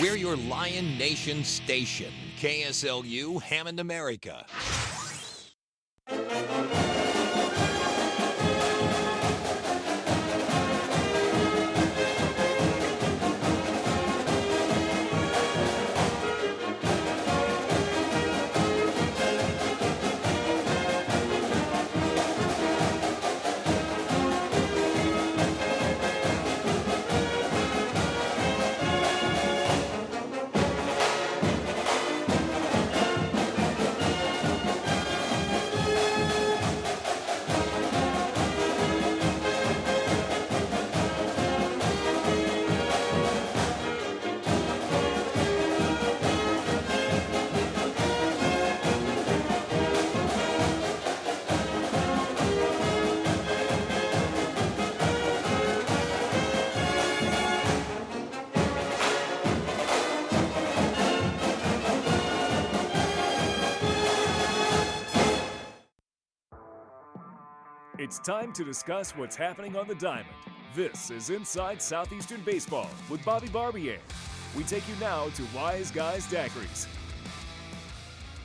We're your Lion Nation station, KSLU Hammond, America. Time to discuss what's happening on the diamond. This is Inside Southeastern Baseball with Bobby Barbier. We take you now to Wise Guys Daiquiris.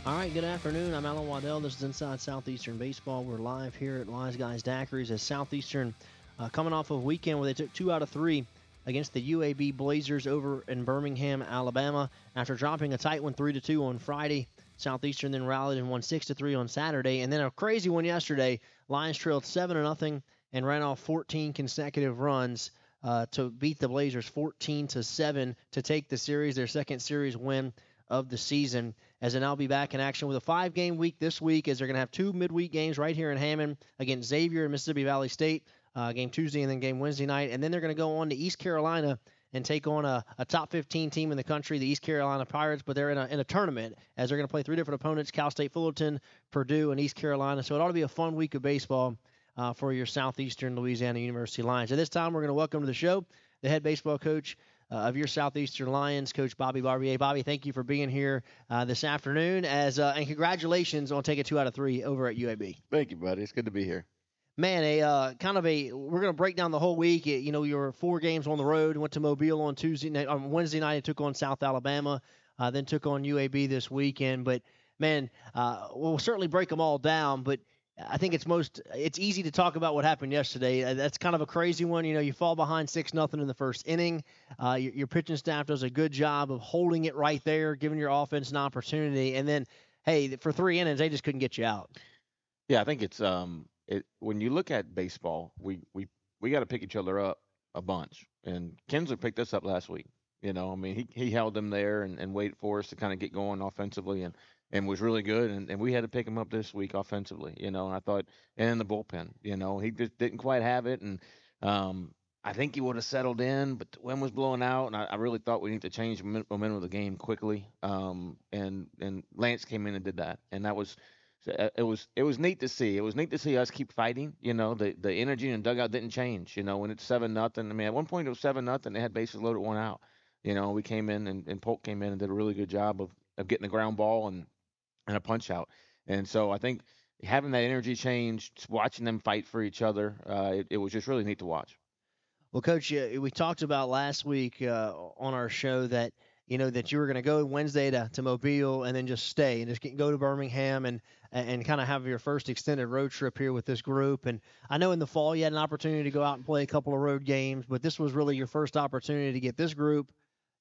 All right, good afternoon. I'm Alan Waddell. This is Inside Southeastern Baseball. We're live here at Wise Guys Daiquiris as Southeastern uh, coming off of a weekend where they took two out of three against the UAB Blazers over in Birmingham, Alabama. After dropping a tight one 3 to 2 on Friday, Southeastern then rallied and won 6 to 3 on Saturday. And then a crazy one yesterday. Lions trailed 7 to nothing and ran off 14 consecutive runs uh, to beat the Blazers 14 to 7 to take the series, their second series win of the season. As then I'll be back in action with a five game week this week, as they're going to have two midweek games right here in Hammond against Xavier and Mississippi Valley State, uh, game Tuesday and then game Wednesday night. And then they're going to go on to East Carolina and take on a, a, top 15 team in the country, the East Carolina Pirates, but they're in a, in a tournament as they're going to play three different opponents Cal State Fullerton, Purdue, and East Carolina. So it ought to be a fun week of baseball uh, for your Southeastern Louisiana University Lions. At this time, we're going to welcome to the show the head baseball coach uh, of your Southeastern Lions, Coach Bobby Barbier. Bobby, thank you for being here uh, this afternoon, as uh, and congratulations on taking two out of three over at UAB. Thank you, buddy. It's good to be here. Man, a uh, kind of a we're going to break down the whole week. You know, you were four games on the road. Went to Mobile on Tuesday night, on Wednesday night, and took on South Alabama. Uh, then took on UAB this weekend. But man, uh, we'll certainly break them all down. But I think it's most it's easy to talk about what happened yesterday. Uh, that's kind of a crazy one. You know, you fall behind six nothing in the first inning. Uh, your, your, pitching staff does a good job of holding it right there, giving your offense an opportunity, and then hey, for three innings they just couldn't get you out. Yeah, I think it's um it when you look at baseball, we we we got to pick each other up a bunch, and Kinsler picked us up last week. You know, I mean, he, he held them there and, and waited for us to kind of get going offensively, and and was really good. And, and we had to pick him up this week offensively, you know. And I thought, and in the bullpen, you know, he just didn't quite have it. And um, I think he would have settled in, but the wind was blowing out, and I, I really thought we need to change momentum of the game quickly. Um, and and Lance came in and did that, and that was. Uh, it was it was neat to see. It was neat to see us keep fighting. You know, the the energy in the dugout didn't change. You know, when it's seven nothing. I mean, at one point it was seven nothing. They had bases loaded, one out. You know, we came in and, and Polk came in and did a really good job of, of getting the ground ball and and a punch out. And so I think having that energy change, watching them fight for each other, uh, it, it, was just really neat to watch. Well, Coach, we talked about last week uh, on our show that you know that you were going to go Wednesday to, to Mobile and then just stay and just get, go to Birmingham and and kind of have your first extended road trip here with this group. And I know in the fall you had an opportunity to go out and play a couple of road games, but this was really your first opportunity to get this group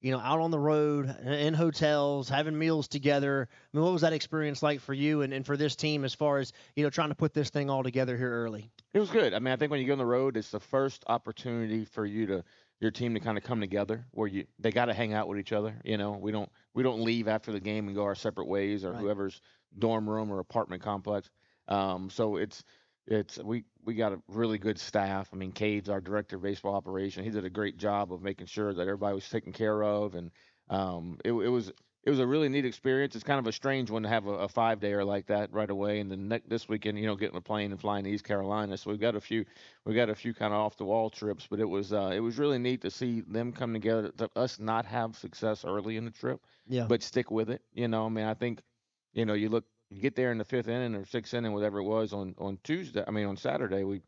you know, out on the road, in hotels, having meals together. I mean, what was that experience like for you and, and for this team as far as, you know, trying to put this thing all together here early? It was good. I mean, I think when you go on the road, it's the first opportunity for you to your team to kind of come together where you they got to hang out with each other. You know, we don't we don't leave after the game and go our separate ways or right. whoever's dorm room or apartment complex. Um, so it's it's we we got a really good staff. I mean, Cade's our director of baseball operation. He did a great job of making sure that everybody was taken care of, and um, it, it was it was a really neat experience. It's kind of a strange one to have a, a five dayer like that right away, and then ne- this weekend, you know, getting a plane and flying to East Carolina. So we've got a few we got a few kind of off the wall trips, but it was uh, it was really neat to see them come together. To us not have success early in the trip, yeah, but stick with it. You know, I mean, I think you know you look you get there in the fifth inning or sixth inning, whatever it was on on Tuesday. I mean on Saturday, we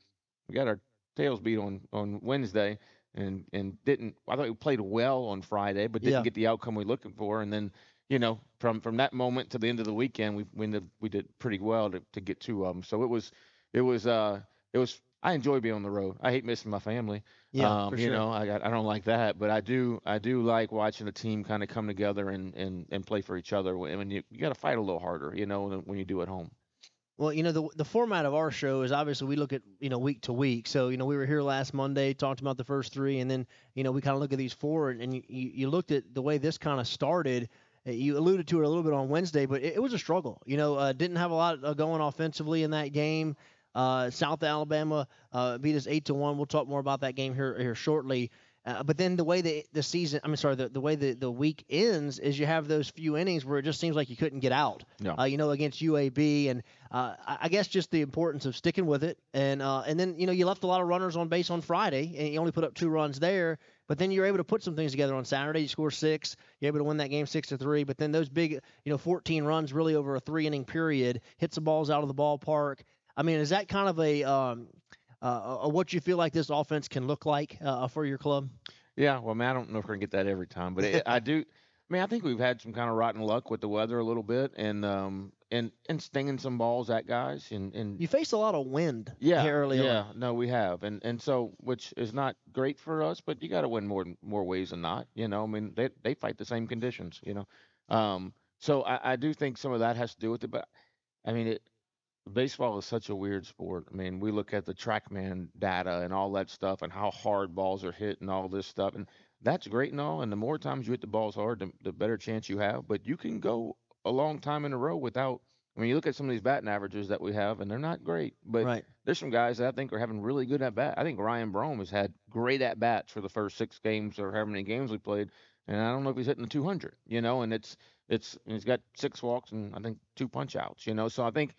we got our tails beat on on Wednesday, and and didn't. I thought we played well on Friday, but didn't Yeah. get the outcome we are looking for. And then you know from from that moment to the end of the weekend, we we did, we did pretty well to, to get two of them. So it was it was uh it was. I enjoy being on the road. I hate missing my family. Yeah, um, for you sure. know, I I don't like that, but I do I do like watching a team kind of come together and and and play for each other. When when you you got to fight a little harder, you know, than when you do at home. Well, you know, the the format of our show is obviously we look at, you know, week to week. So, you know, we were here last Monday, talked about the first three, and then, you know, we kind of look at these four, and, and you, you looked at the way this kind of started. Uh, You alluded to it a little bit on Wednesday, but it, it was a struggle. You know, uh, didn't have a lot uh, going offensively in that game. Uh, South Alabama uh, beat us eight to one. We'll talk more about that game here here shortly. Uh, but then the way the the season, I mean, sorry, the, the way the, the week ends is you have those few innings where it just seems like you couldn't get out. Yeah. Uh, you know, against UAB, and uh, I I guess just the importance of sticking with it, and uh, and then you know you left a lot of runners on base on Friday, and you only put up two runs there. But then you're able to put some things together on Saturday. You score six. You're able to win that game six to three. But then those big, you know, 14 runs really over a three inning period, hits the balls out of the ballpark. I mean, is that kind of a um, uh, a what you feel like this offense can look like uh, for your club? Yeah, well, I mean, I don't know if we're gonna get that every time, but it, I do. I mean, I think we've had some kind of rotten luck with the weather a little bit, and um, and and stinging some balls at guys, and and You faced a lot of wind yeah, early yeah, on. no, we have, and and so which is not great for us, but you got to win more more ways than not, you know. I mean, they they fight the same conditions, you know. Um, so I, I do think some of that has to do with it, but I mean, it baseball is such a weird sport. I mean, we look at the TrackMan data and all that stuff, and how hard balls are hit, and all this stuff, and that's great and all. And the more times you hit the balls hard, the, the better chance you have. But you can go a long time in a row without. I mean, you look at some of these batting averages that we have, and they're not great. But Right. there's some guys that I think are having really good at bat. I think Ryan Brome has had great at bats for the first six games or however many games we played, and I don't know if he's hitting the 200. You know, and it's it's he's got six walks and I think two punch outs. You know, so I think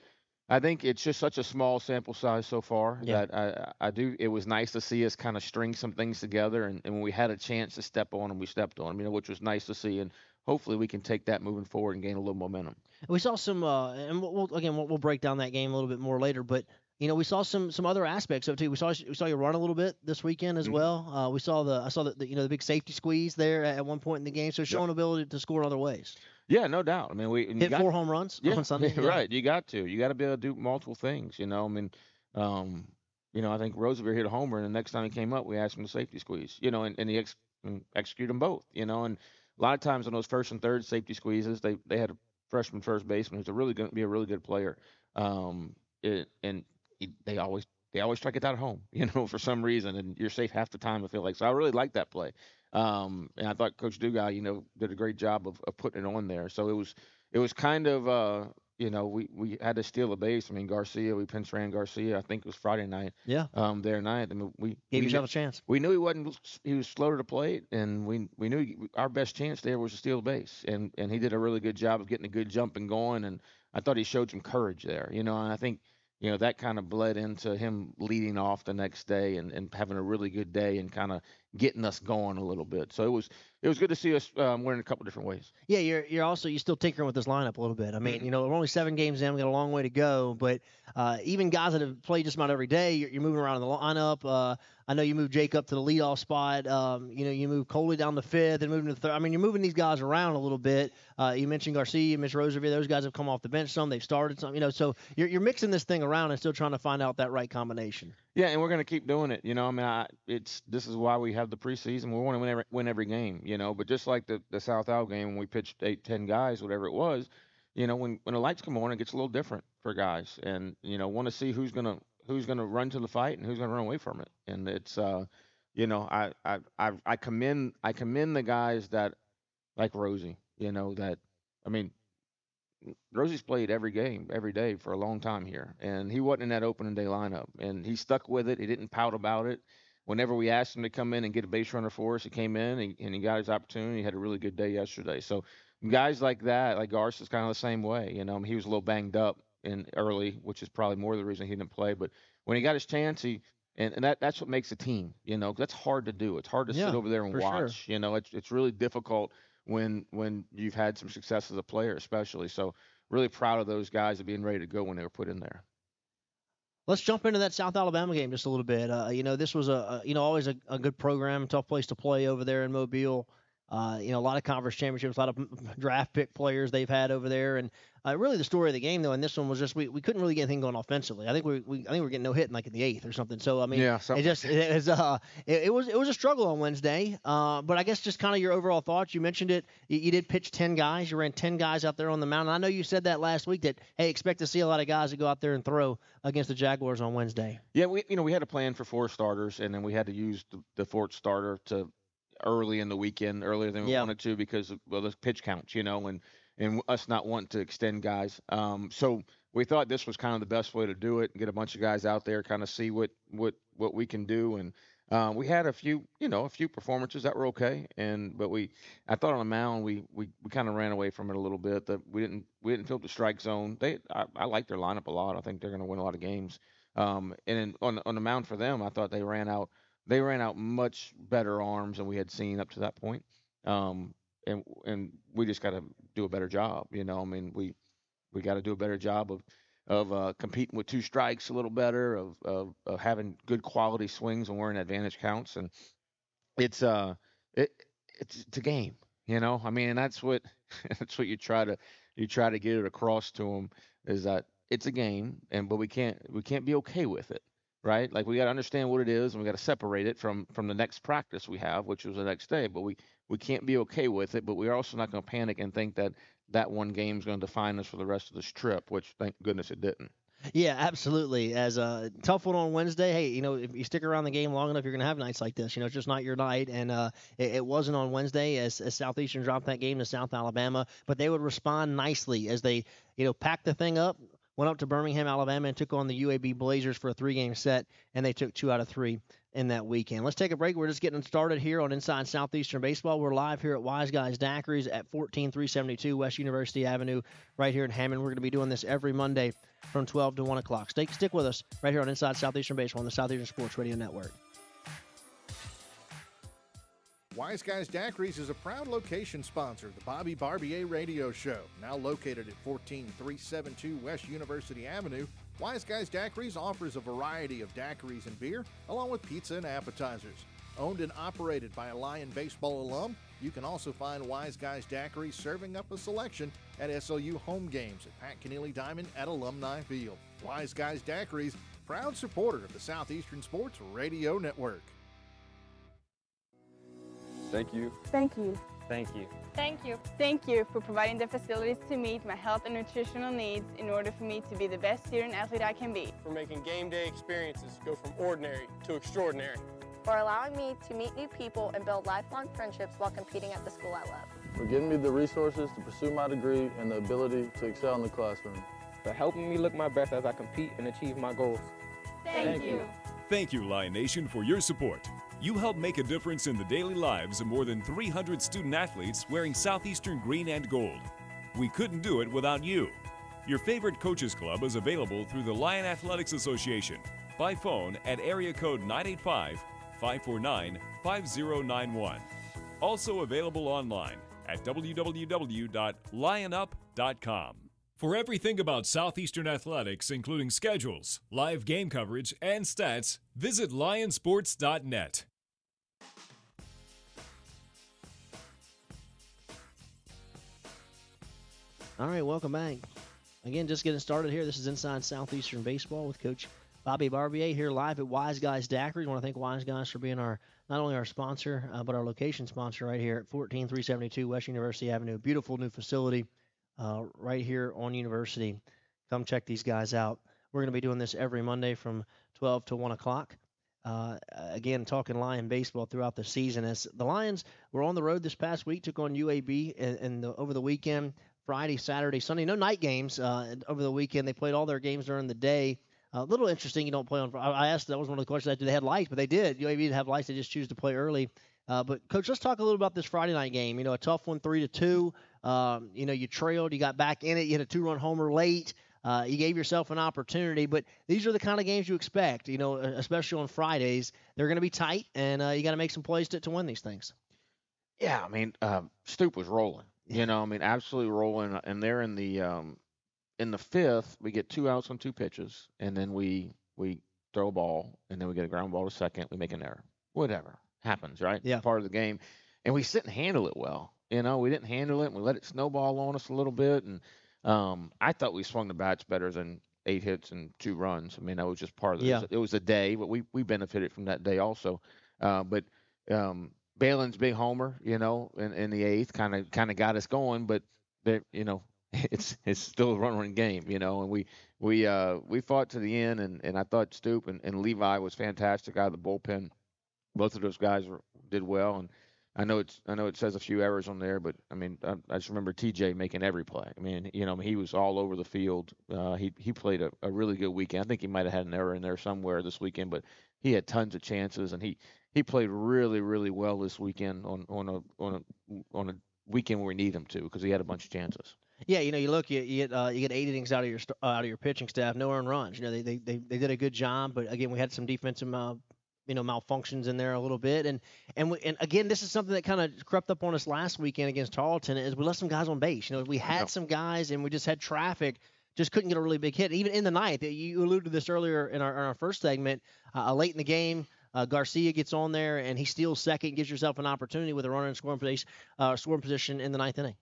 I think it's just such a small sample size so far Yeah. that I I do. It was nice to see us kind of string some things together, and, and when we had a chance to step on them, we stepped on them. You know, which was nice to see, and hopefully we can take that moving forward and gain a little momentum. We saw some, uh, and we'll, we'll again we'll, we'll break down that game a little bit more later. But you know, we saw some some other aspects of it too. We saw we saw you run a little bit this weekend as Mhm. well. Uh, we saw the I saw the, the you know the big safety squeeze there at, one point in the game. So showing ability to score in other ways. Yeah, no doubt. I mean, we Hit got- four home runs Yeah, on Sunday. yeah, right. You got to. You got to be able to do multiple things. You know, I mean, um, you know, I think Roosevelt hit a homer, and the next time he came up, we asked him to safety squeeze. You know, and, and he ex- and executed them both. You know, and a lot of times on those first and third safety squeezes, they they had a freshman first baseman who's a really going to be a really good player. Um, it, and they always they always strike it out at home. You know, for some reason, and you're safe half the time. I feel like so. I really like that play. Um, and I thought Coach Dugas, you know, did a great job of, of putting it on there. So it was it was kind of uh you know we we had to steal a base. I mean Garcia, we pinch ran Garcia. I think it was Friday night. Yeah. Um, there night. I mean we Gave we, yourself knew, a chance. we knew he wasn't he was slow to the plate, and we we knew he- our best chance there was to steal a base, and and he did a really good job of getting a good jump and going. And I thought he showed some courage there. You know, and I think. You know that kind of bled into him leading off the next day and, and having a really good day and kind of getting us going a little bit. So it was it was good to see us um, win in a couple different ways. Yeah, you're you're also you're still tinkering with this lineup a little bit. I mean, Mhm. you know, we're only seven games in, we got a long way to go. But uh, even guys that have played just about every day, you're, you're moving around in the lineup. Uh, I know you moved Jake up to the leadoff spot. Um, you know, you moved Coley down the fifth and moving to the third. I mean, you're moving these guys around a little bit. Uh, you mentioned Garcia, you mentioned Roosevelt. Those guys have come off the bench some. They've started some. You know, so you're you're mixing this thing around and still trying to find out that right combination. Yeah, and we're gonna keep doing it. You know, I mean, I, it's this is why we have the preseason. We want to win every, win every game. You know, but just like the the South Al game when we pitched eight, ten guys, whatever it was, you know, when when the lights come on, it gets a little different for guys, and you know, want to see who's gonna who's gonna run to the fight and who's gonna run away from it. And it's, uh, you know, I I I, I commend I commend the guys that like Rosie. You know that, I mean. Rosie's played every game, every day for a long time here, and he wasn't in that opening day lineup, and he stuck with it. He didn't pout about it. Whenever we asked him to come in and get a base runner for us, he came in and, and he got his opportunity. He had a really good day yesterday. So guys like that, like Garce, is kind of the same way. You know, he was a little banged up in early, which is probably more the reason he didn't play. But when he got his chance, he and, and that that's what makes a team. You know, that's hard to do. It's hard to Yeah, sit over there and for sure. watch. You know, it's it's really difficult when when you've had some success as a player, especially. So really proud of those guys of being ready to go when they were put in there. Let's jump into that South Alabama game just a little bit. Uh, you know, this was a, a you know always a, a, good program, tough place to play over there in Mobile. Uh, you know, a lot of conference championships, a lot of draft pick players they've had over there, and uh, really the story of the game though, and this one was just we, we couldn't really get anything going offensively. I think we, we I think we are getting no hit in like in the eighth or something. So I mean, yeah, it just it was uh it, it, was it was a struggle on Wednesday. Uh, but I guess just kind of your overall thoughts. You mentioned it. You, you, did pitch ten guys. You ran ten guys out there on the mound. I know you said that last week that hey, expect to see a lot of guys that go out there and throw against the Jaguars on Wednesday. Yeah, we you know we had a plan for four starters, and then we had to use the, the fourth starter to early in the weekend, earlier than we yeah. wanted to because of well, the pitch counts, you know, and and us not wanting to extend guys. Um, so we thought this was kind of the best way to do it and get a bunch of guys out there, kind of see what what what we can do. And um, we had a few, you know, a few performances that were okay. And but we, I thought on the mound we we, we kind of ran away from it a little bit. That we didn't we didn't fill the strike zone. They I, I like their lineup a lot. I think they're going to win a lot of games. Um, and then on on the mound for them, I thought they ran out they ran out much better arms than we had seen up to that point. Um, and and we just got to do a better job. You know, I mean, we we got to do a better job of of uh, competing with two strikes a little better, of, of, of having good quality swings when we're in advantage counts, and it's uh it it's, it's a game. You know, I mean, that's what that's what you try to you try to get it across to them is that it's a game, and but we can't we can't be okay with it right? Like we got to understand what it is, and we got to separate it from from the next practice we have, which was the next day. But we we can't be okay with it. But we're also not going to panic and think that that one game is going to define us for the rest of this trip, which thank goodness it didn't. Yeah, absolutely. As a tough one on Wednesday, hey, you know, if you stick around the game long enough, you're going to have nights like this. You know, it's just not your night. And uh, it, it, wasn't on Wednesday as, as Southeastern dropped that game to South Alabama, but they would respond nicely as they, you know, packed the thing up, went up to Birmingham, Alabama, and took on the UAB Blazers for a three-game set, and they took two out of three in that weekend. Let's take a break. We're just getting started here on Inside Southeastern Baseball. We're live here at Wise Guys Daiquiris at 14372 West University Avenue, right here in Hammond. We're going to be doing this every Monday from 12 to 1 o'clock. Stay, stick with us right here on Inside Southeastern Baseball on the Southeastern Sports Radio Network. Wise Guys Daiquiris is a proud location sponsor of the Bobby Barbier Radio Show. Now located at 14372 West University Avenue, Wise Guys Daiquiris offers a variety of daiquiris and beer, along with pizza and appetizers. Owned and operated by a Lion baseball alum, you can also find Wise Guys Daiquiris serving up a selection at SLU home games at Pat Kenelly Diamond at Alumni Field. Wise Guys Daiquiris, proud supporter of the Southeastern Sports Radio Network. Thank you. Thank you. Thank you. Thank you. Thank you for providing the facilities to meet my health and nutritional needs in order for me to be the best student athlete I can be. For making game day experiences go from ordinary to extraordinary. For allowing me to meet new people and build lifelong friendships while competing at the school I love. For giving me the resources to pursue my degree and the ability to excel in the classroom. For helping me look my best as I compete and achieve my goals. Thank, Thank you. you. Thank you, Lion Nation, for your support. You help make a difference in the daily lives of more than 300 student athletes wearing Southeastern green and gold. We couldn't do it without you. Your favorite coaches club is available through the Lion Athletics Association by phone at area code 985 549 5091. Also available online at www.lionup.com. For everything about Southeastern athletics, including schedules, live game coverage, and stats, visit lionsports.net. All right, welcome back. Again, just getting started here. This is Inside Southeastern Baseball with Coach Bobby Barbier here live at Wise Guys Daiquiri. I want to thank Wise Guys for being our not only our sponsor, uh, but our location sponsor right here at 14372 West University Avenue. Beautiful new facility uh, right here on University. Come check these guys out. We're going to be doing this every Monday from 12 to 1 o'clock. Uh, again, talking Lion baseball throughout the season. As the Lions were on the road this past week, took on UAB, and, the, over the weekend, Friday, Saturday, Sunday, no night games uh, over the weekend. They played all their games during the day. A little interesting, you don't play on. I asked that was one of the questions. I Did they had lights? But they did. UAB didn't have lights. They just choose to play early. Uh, but coach, let's talk a little about this Friday night game. You know, a tough one, three to two. Um, you know, you trailed, you got back in it, you had a two-run homer late. Uh, you gave yourself an opportunity, but these are the kind of games you expect. You know, especially on Fridays, they're going to be tight, and uh, you got to make some plays to, to win these things. Yeah, I mean, um, Stoop was rolling. You know, I mean, absolutely rolling, and they're in the um, in the fifth. We get two outs on two pitches, and then we we throw a ball, and then we get a ground ball to second, we make an error. Whatever happens, right? Yeah. Part of the game, and we sit and handle it well. You know, we didn't handle it, and we let it snowball on us a little bit, and um, I thought we swung the bats better than eight hits and two runs. I mean, that was just part of it. Yeah. It, was, a day, but we we benefited from that day also. Uh, but um, Balin's big homer, you know, in, in the eighth kind of kind of got us going, but they, you know, it's it's still a run run game, you know, and we we uh we fought to the end, and and I thought Stoop and, and Levi was fantastic out of the bullpen. Both of those guys were, did well, and I know it's I know it says a few errors on there, but I mean I, I just remember TJ making every play. I mean, you know, he was all over the field. Uh, he he played a, a really good weekend. I think he might have had an error in there somewhere this weekend, but he had tons of chances, and he he played really really well this weekend on on a on a on a weekend where we need him to because he had a bunch of chances. Yeah, you know, you look, you, you get uh, you get eight innings out of your uh, out of your pitching staff, no earned runs. You know, they, they they they did a good job, but again, we had some defensive, uh, you know, malfunctions in there a little bit, and and we, and again, this is something that kind of crept up on us last weekend against Tarleton, is we left some guys on base. You know, we had Yep. some guys, and we just had traffic, just couldn't get a really big hit. Even in the ninth, you alluded to this earlier in our, in our first segment, uh, late in the game. Uh, Garcia gets on there and he steals second, gives yourself an opportunity with a runner in scoring position, uh, scoring position in the ninth inning.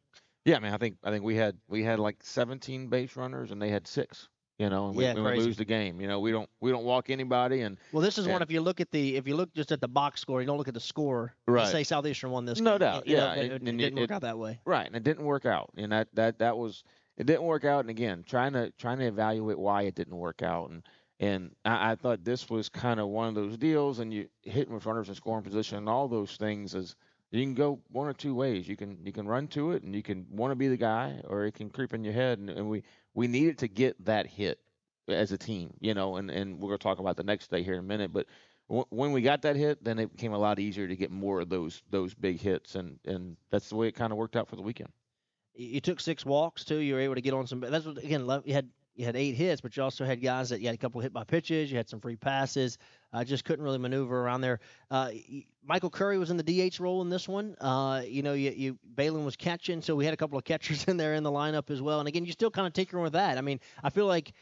Yeah, I mean, I think I think we had we had like 17 base runners and they had six. You know, and we, Yeah, and we lose the game. You know, we don't we don't walk anybody, and Well, this is one. If you look at the, if you look just at the box score, you don't look at the score. Right. say Southeastern won this. No game. doubt, You know, yeah, it, and- it didn't it- work out that way. right, and it didn't work out, and that that that was it didn't work out, and again, trying to trying to evaluate why it didn't work out, and and I, I thought this was kind of one of those deals, and you hitting with runners in scoring position, and all those things is you can go one or two ways. You can you can run to it, and you can want to be the guy, or it can creep in your head, and, and we we needed to get that hit as a team, you know, and and we're gonna talk about the next day here in a minute, but w- when we got that hit, then it became a lot easier to get more of those those big hits, and and that's the way it kind of worked out for the weekend. You took six walks too. You were able to get on some. That's what again. You had you had eight hits, but you also had guys that you had a couple hit by pitches. You had some free passes. I just couldn't really maneuver around there. Uh, Michael Curry was in the DH role in this one. Uh, you know, you, you Balin was catching, so we had a couple of catchers in there in the lineup as well. And again, you still kind of tinker with that. I mean, I feel like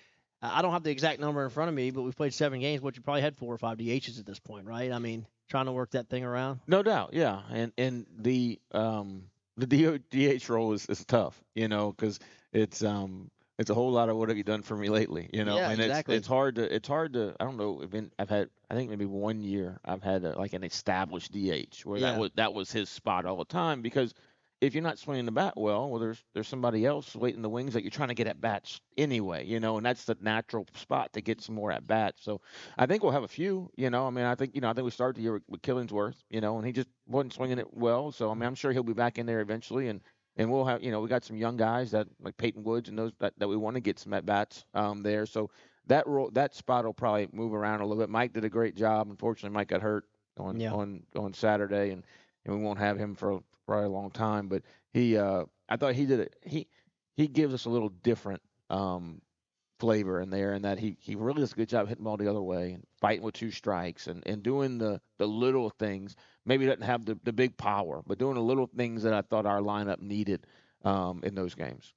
I don't have the exact number in front of me, but we've played seven games, but you probably had four or five DHs at this point, right? I mean, trying to work that thing around. No doubt, yeah, and and the um the DH role is, is tough, you know, because it's um it's a whole lot of what have you done for me lately, you know, Yeah, and exactly. it's it's hard to it's hard to I don't know I've been I've had I think maybe one year I've had a, like an established DH where Yeah. that was that was his spot all the time because if you're not swinging the bat well, well there's there's somebody else waiting in the wings that you're trying to get at bats anyway, you know, and that's the natural spot to get some more at bats. So I think we'll have a few. You know, I mean, I think you know, I think we started the year with, with Killingsworth. You know, and he just wasn't swinging it well. So I mean, I'm sure he'll be back in there eventually, and and we'll have you know, we got some young guys that like Peyton Woods and those that, that we want to get some at bats um, there. So that role, that spot will probably move around a little bit. Mike did a great job. Unfortunately, Mike got hurt on Yeah. on on Saturday, and and we won't have him for probably a long time. But he, uh, I thought he did it. He he gives us a little different um, flavor in there, and that he he really does a good job hitting the ball the other way and fighting with two strikes and, and doing the the little things. Maybe doesn't have the, the big power, but doing the little things that I thought our lineup needed um, in those games.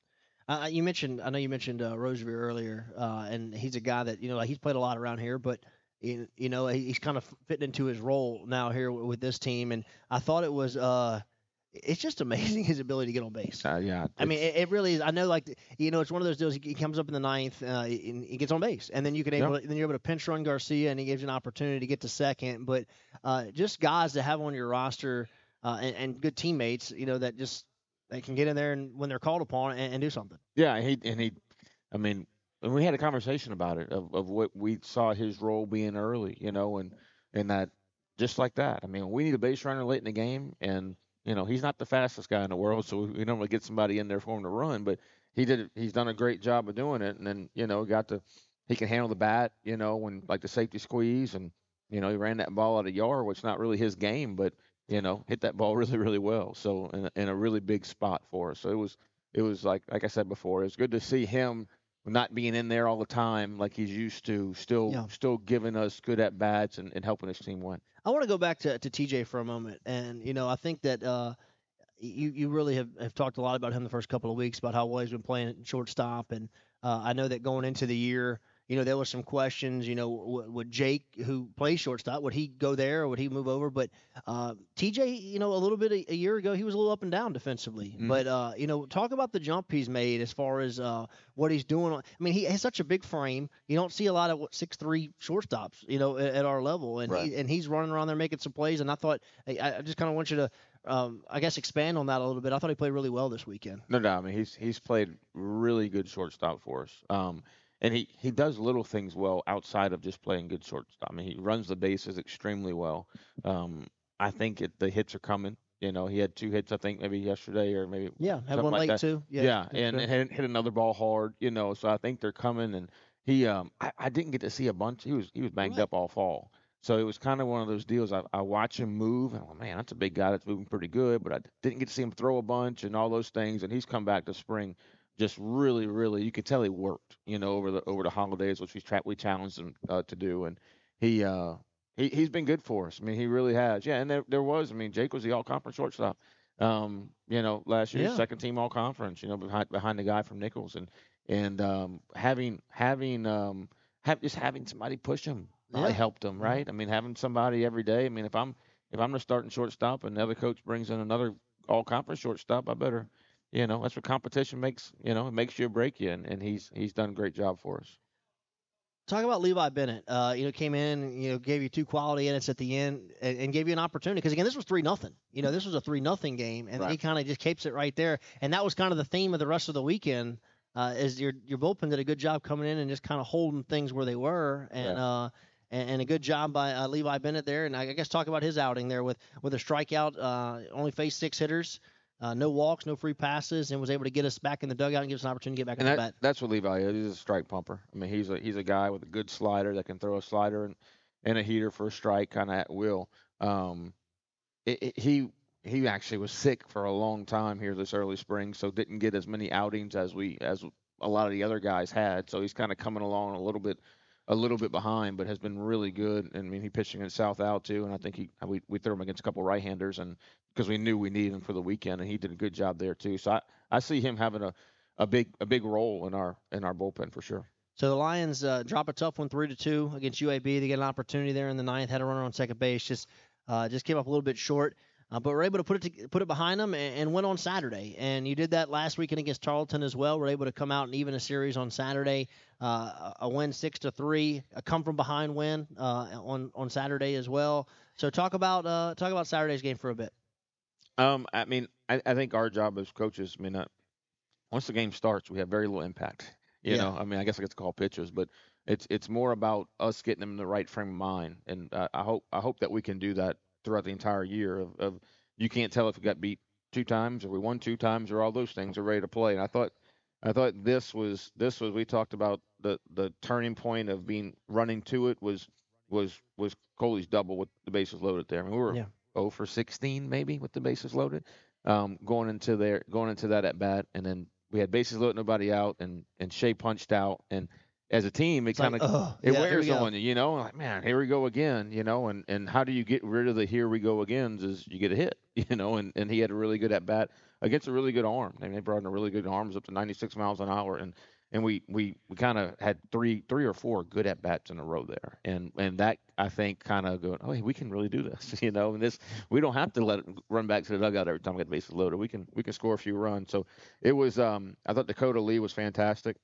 Uh, you mentioned, I know you mentioned uh, earlier, uh, and he's a guy that you know like he's played a lot around here, but you, you know he's kind of fitting into his role now here with, with this team, and I thought it was, uh, it's just amazing his ability to get on base. Uh, yeah, I mean, it, it really is. I know, like you know, it's one of those deals. He, he comes up in the ninth, uh, and he gets on base, and then you can able, then you're able to pinch run Garcia, and he gives you an opportunity to get to second. But uh, just guys to have on your roster, uh, and, and good teammates, you know, that just they can get in there and when they're called upon and, and do something. Yeah, he and he, I mean, and we had a conversation about it of, of what we saw his role being early, you know, and and that just like that. I mean, we need a base runner late in the game, and you know, he's not the fastest guy in the world, so we normally get somebody in there for him to run, but he did. He's done a great job of doing it, and then you know, got to he can handle the bat, you know, when like the safety squeeze, and you know, he ran that ball out of yard, which is not really his game, but you know, hit that ball really, really well. So in, a- in a really big spot for us. So it was it was like like I said before, it was good to see him not being in there all the time like he's used to, still Yeah. still giving us good at bats and, and helping his team win. I want to go back to, to TJ for a moment, and you know, I think that uh, you you really have, have talked a lot about him the first couple of weeks about how well he's been playing shortstop, and uh, I know that going into the year, you know, there was some questions. You know, would Jake, who plays shortstop, would he go there or would he move over? But uh, TJ, you know, a little bit a, a, year ago, he was a little up and down defensively. Mm-hmm. But uh, you know, talk about the jump he's made as far as uh, what he's doing. I mean, he has such a big frame. You don't see a lot of six three shortstops, you know, at, at our level, and right. he, and he's running around there making some plays. And I thought, I, I just kind of want you to um, I guess expand on that a little bit. I thought he played really well this weekend. No doubt. I mean, he's he's played really good shortstop for us. Um, and he, he does little things well outside of just playing good shortstop. I mean, he runs the bases extremely well. Um, I think it, the hits are coming. You know, he had two hits, I think, maybe yesterday or maybe yeah, had one like late that. too. Yeah, yeah and hit, hit another ball hard. You know, so I think they're coming. And he, um, I, I didn't get to see a bunch. He was he was banged right. up all fall. So it was kind of one of those deals. I, I watch him move, and I'm like, man, that's a big guy that's moving pretty good. But I didn't get to see him throw a bunch and all those things. And he's come back to spring, just really, really. You could tell he worked, you know, over the over the holidays, which we tra- we challenged him uh, to do, and he uh he he's been good for us. I mean, he really has. Yeah, and there there was. I mean, Jake was the all conference shortstop. Um, you know, last year, Yeah. second team all conference. You know, behind behind the guy from Nicholls, and and um having having um have just having somebody push him probably Yeah. helped him, right? I mean, having somebody every day. I mean, if I'm if I'm the starting shortstop and the other coach brings in another all conference shortstop, I better, you know, that's what competition makes. You know, it makes you or break you, and, and he's he's done a great job for us. Talk about Levi Bennett. Uh, you know, came in, you know, gave you two quality innings at the end, and, and gave you an opportunity. Because again, this was three nothing. You know, this was a three nothing game, and Right. he kind of just keeps it right there. And that was kind of the theme of the rest of the weekend. Uh, is your your bullpen did a good job coming in and just kind of holding things where they were, and Yeah. uh, and, and a good job by uh, Levi Bennett there. And I guess talk about his outing there with with a strikeout, uh, only faced six hitters, uh, no walks, no free passes, and was able to get us back in the dugout and give us an opportunity to get back And in that, the bat. that's what Levi is. He's a strike pumper. I mean, he's a he's a guy with a good slider that can throw a slider and, and a heater for a strike, kind of at will. Um, it, it, he he actually was sick for a long time here this early spring, so didn't get as many outings as we as a lot of the other guys had. So he's kind of coming along a little bit a little bit behind, but has been really good. I mean, he pitched against South out too, and I think he we we threw him against a couple right-handers, and because we knew we needed him for the weekend, and he did a good job there too. So I, I see him having a, a big a big role in our in our bullpen for sure. So the Lions uh, drop a tough one, three to two against UAB. They get an opportunity there in the ninth. Had a runner on second base, just uh, just came up a little bit short. Uh, but we're able to put it to, put it behind them and, and win on Saturday. And you did that last weekend against Tarleton as well. We're able to come out and even a series on Saturday. Uh, a win six to three, a come from behind win uh, on on Saturday as well. So talk about uh, talk about Saturday's game for a bit. Um, I mean, I, I think our job as coaches, I mean, uh, once the game starts, we have very little impact. You Yeah. know, I mean, I guess I get to call pitches, but it's it's more about us getting them in the right frame of mind, and uh, I hope I hope that we can do that throughout the entire year. Of, of you can't tell if we got beat two times or we won two times or all those things are ready to play. And I thought I thought this was this was we talked about the the turning point of being running to it was was was Coley's double with the bases loaded there. I mean, we were Yeah. 0 for 16 maybe with the bases loaded. Um, going into there, going into that at bat, and then we had bases loaded, nobody out, and and Shea punched out, and as a team, it kind of ugh, it yeah, wears on you, you know. Like man, here we go again, you know. And and how do you get rid of the here we go agains? Is you get a hit, you know. And and he had a really good at bat against a really good arm. I mean, they brought in a really good arms up to 96 miles an hour, and and we we we kind of had three three or four good at bats in a row there, and and that I think kind of going, oh, hey, we can really do this, you know. And this we don't have to let it run back to the dugout every time we get the bases loaded. We can we can score a few runs. So it was um I thought Dakota Lee was fantastic.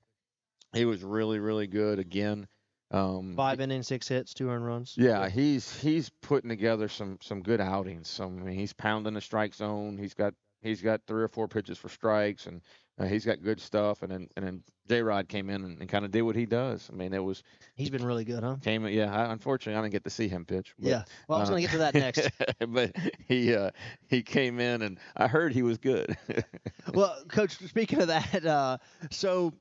He was really really good again. Um, Five innings, six hits, two earned runs. yeah, he's he's putting together some some good outings. Some I mean, he's pounding the strike zone. He's got he's got three or four pitches for strikes, and uh, he's got good stuff. And then and then J Rod came in and, and kind of did what he does. I mean, it was He's been really good, huh? came yeah. I, unfortunately, I didn't get to see him pitch. But, Yeah. Well, I was uh, going to get to that next. but he uh, he came in and I heard he was good. well, coach, speaking of that, uh, so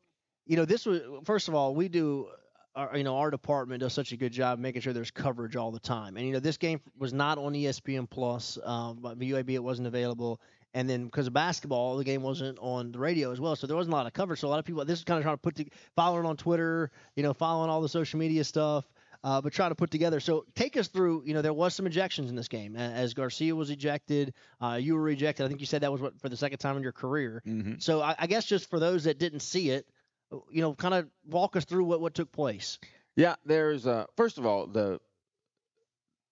you know, this was first of all, we do. Our, you know, our department does such a good job making sure there's coverage all the time. And you know, this game was not on ESPN Plus, um, but UAB it wasn't available. And then because of basketball, the game wasn't on the radio as well, so there wasn't a lot of coverage. So a lot of people, this is kind of trying to put, to, following on Twitter, you know, following all the social media stuff, uh, but trying to put together. So take us through. You know, there was some ejections in this game, as Garcia was ejected, uh, you were ejected. I think you said that was what for the second time in your career. mm-hmm. So I, I guess just for those that didn't see it, you know, kind of walk us through what what took place. Yeah, there's uh first of all the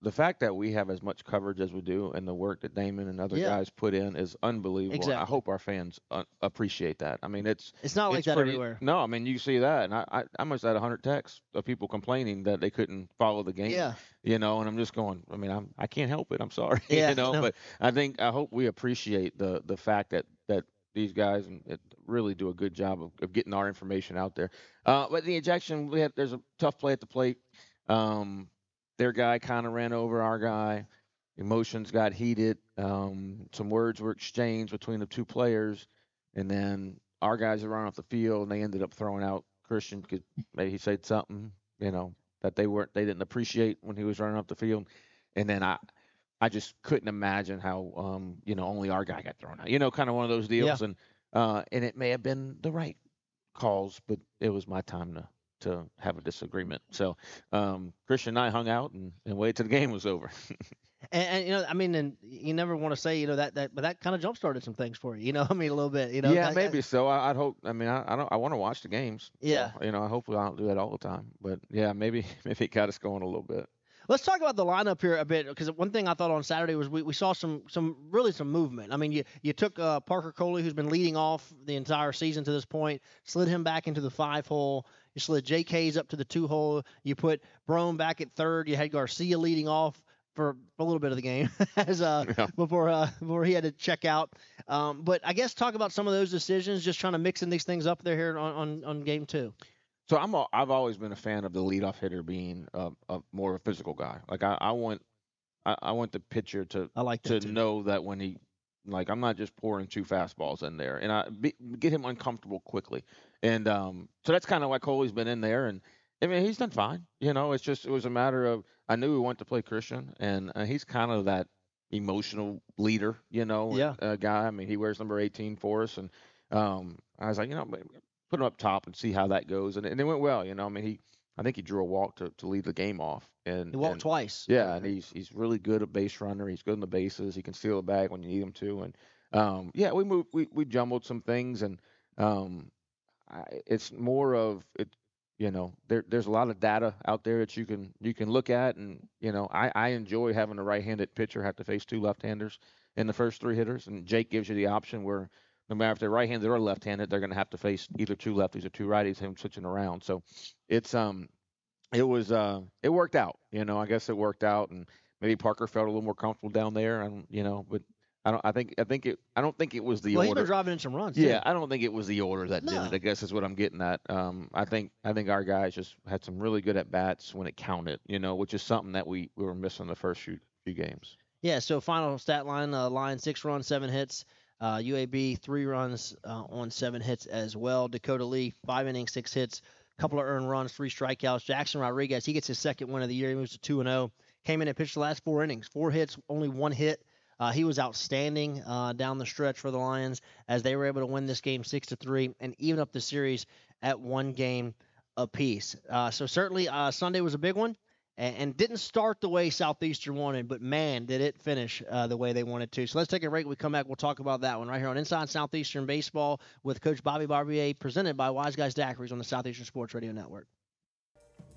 the fact that we have as much coverage as we do and the work that Damon and other Yeah. guys put in is unbelievable. I hope our fans uh, appreciate that. I mean, it's It's not like it's that pretty- everywhere. No, I mean you see that, and I I, I must have had hundred texts of people complaining that they couldn't follow the game. Yeah. You know, and I'm just going. I mean, I'm I can't help it. I'm sorry. Yeah, you know, no. but I think I hope we appreciate the the fact that that these guys and really do a good job of, of getting our information out there. Uh, but the ejection, we had there's a tough play at the plate. Um, their guy kind of ran over our guy. Emotions got heated. Um, some words were exchanged between the two players, and then our guys are running off the field, and they ended up throwing out Christian because maybe he said something, you know, that they weren't they didn't appreciate when he was running off the field, and then I. I just couldn't imagine how, um, you know, only our guy got thrown out. You know, kind of one of those deals, and uh, and it may have been the right calls, but it was my time to to have a disagreement. So um, Christian and I hung out and, and waited till the game was over. And, and you know, I mean, and you never want to say, you know, that that, but that kind of jump started some things for you. You know, I mean, a little bit. You know, yeah, I- I- maybe so. I, I'd hope. I mean, I, I don't. I want to watch the games. so, Yeah. you know, I hopefully I don't do that all the time. But yeah, maybe maybe it got us going a little bit. Let's talk about the lineup here a bit because one thing I thought on Saturday was we, we saw some some really some movement. I mean, you you took uh, Parker Coley, who's been leading off the entire season to this point, slid him back into the five hole. You slid J.K.'s up to the two hole. You put Brome back at third. You had Garcia leading off for a little bit of the game as uh, Yeah. before uh, before he had to check out. Um, but I guess talk about some of those decisions, just trying to mixing these things up there here on, on, on game two. So I'm a, I've always been a fan of the leadoff hitter being a, a more of a physical guy. Like I, I want I, I want the pitcher to I like to too. know that when he like I'm not just pouring two fastballs in there and I be, get him uncomfortable quickly. And um so that's kind of why Coley's been in there and I mean he's done fine. You know, it's just it was a matter of I knew we wanted to play Christian and uh, he's kind of that emotional leader, you know, Yeah. uh, guy. I mean, he wears number 18 for us and um I was like, you know, put him up top and see how that goes and, and it went well, you know. I mean, he I think he drew a walk to, to lead the game off and He walked and- twice. yeah, and he's he's really good at base runner. He's good in the bases. He can steal a bag when you need him to. And um, yeah, we moved, we we jumbled some things, and um, I, it's more of it. You know, there there's a lot of data out there that you can you can look at, and you know, I I enjoy having a right-handed pitcher have to face two left-handers in the first three hitters, and Jake gives you the option where. No matter if they're right-handed or left-handed, they're going to have to face either two lefties or two righties. Him switching around, so it's um it was uh it worked out you know i guess it worked out and maybe parker felt a little more comfortable down there and you know but i don't i think i think it i don't think it was the well, he's order been driving in some runs. too. yeah i don't think it was the order that did it i guess is what i'm getting at um i think i think our guys just had some really good at bats when it counted you know which is something that we we were missing the first few few games Yeah, so final stat line, uh, line six runs, seven hits. Uh, UAB three runs uh, on seven hits as well. Dakota Lee five innings, six hits, couple of earned runs, three strikeouts. Jackson Rodriguez he gets his second win of the year. He moves to two and zero. Came in and pitched the last four innings, four hits, only one hit. Uh, he was outstanding uh, down the stretch for the Lions as they were able to win this game six to three and even up the series at one game apiece. Uh, so certainly uh, Sunday was a big one and, and didn't start the way Southeastern wanted, but man, did it finish uh, the way they wanted to. So let's take a break. When we come back, we'll talk about that one right here on Inside Southeastern Baseball with Coach Bobby Barbier, presented by Wise Guys Daiquiris on the Southeastern Sports Radio Network.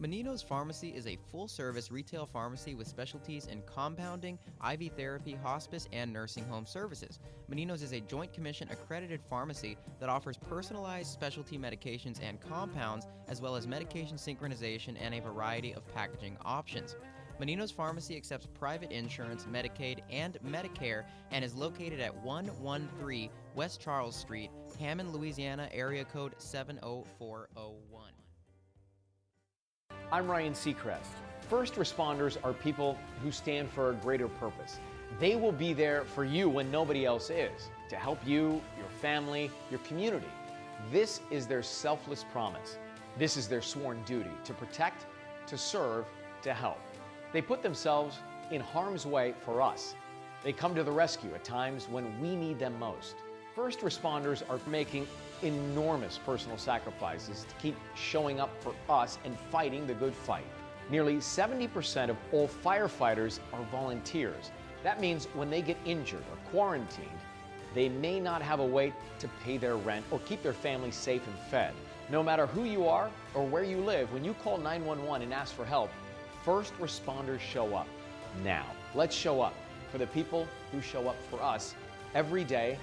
Menino's Pharmacy is a full service retail pharmacy with specialties in compounding, IV therapy, hospice, and nursing home services. Menino's is a Joint Commission accredited pharmacy that offers personalized specialty medications and compounds, as well as medication synchronization and a variety of packaging options. Menino's Pharmacy accepts private insurance, Medicaid, and Medicare and is located at 113 West Charles Street, Hammond, Louisiana, area code 70401. I'm Ryan Seacrest. First responders are people who stand for a greater purpose. They will be there for you when nobody else is, to help you, your family, your community. This is their selfless promise. This is their sworn duty to protect, to serve, to help. They put themselves in harm's way for us. They come to the rescue at times when we need them most. First responders are making enormous personal sacrifices to keep showing up for us and fighting the good fight. Nearly 70% of all firefighters are volunteers. That means when they get injured or quarantined, they may not have a way to pay their rent or keep their family safe and fed. No matter who you are or where you live, when you call 911 and ask for help, first responders show up now. Let's show up for the people who show up for us every day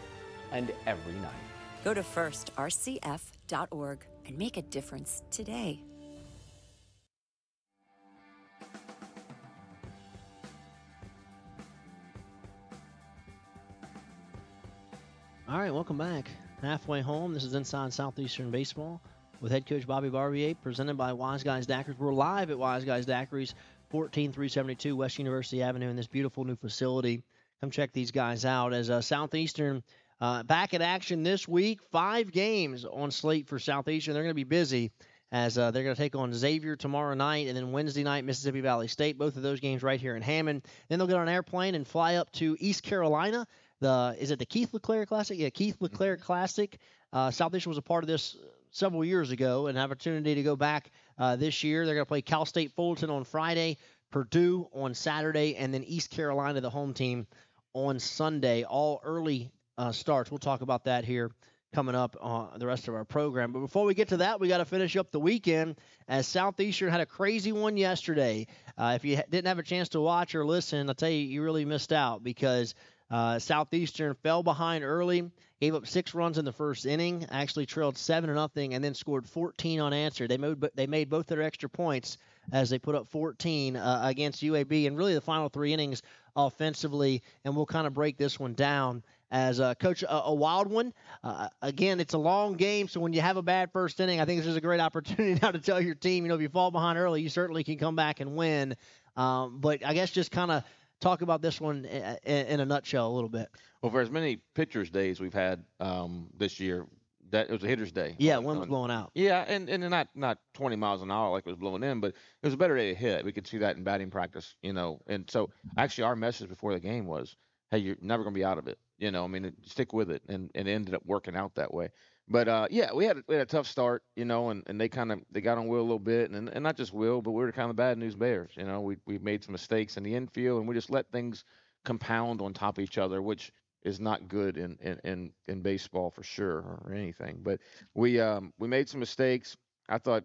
and every night. Go to firstrcf.org and make a difference today. All right, welcome back. Halfway home. This is Inside Southeastern Baseball with head coach Bobby Barbier, presented by Wise Guys Daiquiris. We're live at Wise Guys Daiquiris, 14372 West University Avenue in this beautiful new facility. Come check these guys out as uh, Southeastern uh, back in action this week. Five games on slate for Southeastern. They're going to be busy as uh, they're going to take on Xavier tomorrow night, and then Wednesday night Mississippi Valley State. Both of those games right here in Hammond. Then they'll get on an airplane and fly up to East Carolina. The is it the Keith LeClaire Classic? Yeah, Keith LeClaire Classic. Uh, Southeastern was a part of this several years ago, an opportunity to go back uh, this year. They're going to play Cal State Fullerton on Friday, Purdue on Saturday, and then East Carolina, the home team, on Sunday. All early uh, starts. We'll talk about that here coming up on the rest of our program. But before we get to that, we got to finish up the weekend as Southeastern had a crazy one yesterday. Uh, if you didn't have a chance to watch or listen, I'll tell you, you really missed out because uh, Southeastern fell behind early, gave up six runs in the first inning, actually trailed seven to nothing, and then scored 14 unanswered. They made they made both their extra points as they put up 14 uh, against UAB, and really the final three innings offensively. And we'll kind of break this one down as uh, coach a, a, wild one. Uh, again, it's a long game, so when you have a bad first inning, I think this is a great opportunity now to tell your team, you know, if you fall behind early, you certainly can come back and win. Um, but I guess just kind of talk about this one in, in, a nutshell a little bit. Well, for as many pitchers' days we've had um, this year, that it was a hitter's day. Yeah, one was blowing out. Yeah, and and not not 20 miles an hour like it was blowing in, but it was a better day to hit. We could see that in batting practice, you know. And so actually, our message before the game was, "Hey, you're never going to be out of it." You know, I mean, stick with it, and, and it ended up working out that way. But uh, yeah, we had we had a tough start, you know, and, and they kind of they got on Will a little bit, and and not just Will, but we were kind of bad news bears. You know, we we made some mistakes in the infield, and we just let things compound on top of each other, which is not good in in in, in baseball for sure or anything. But we um we made some mistakes. I thought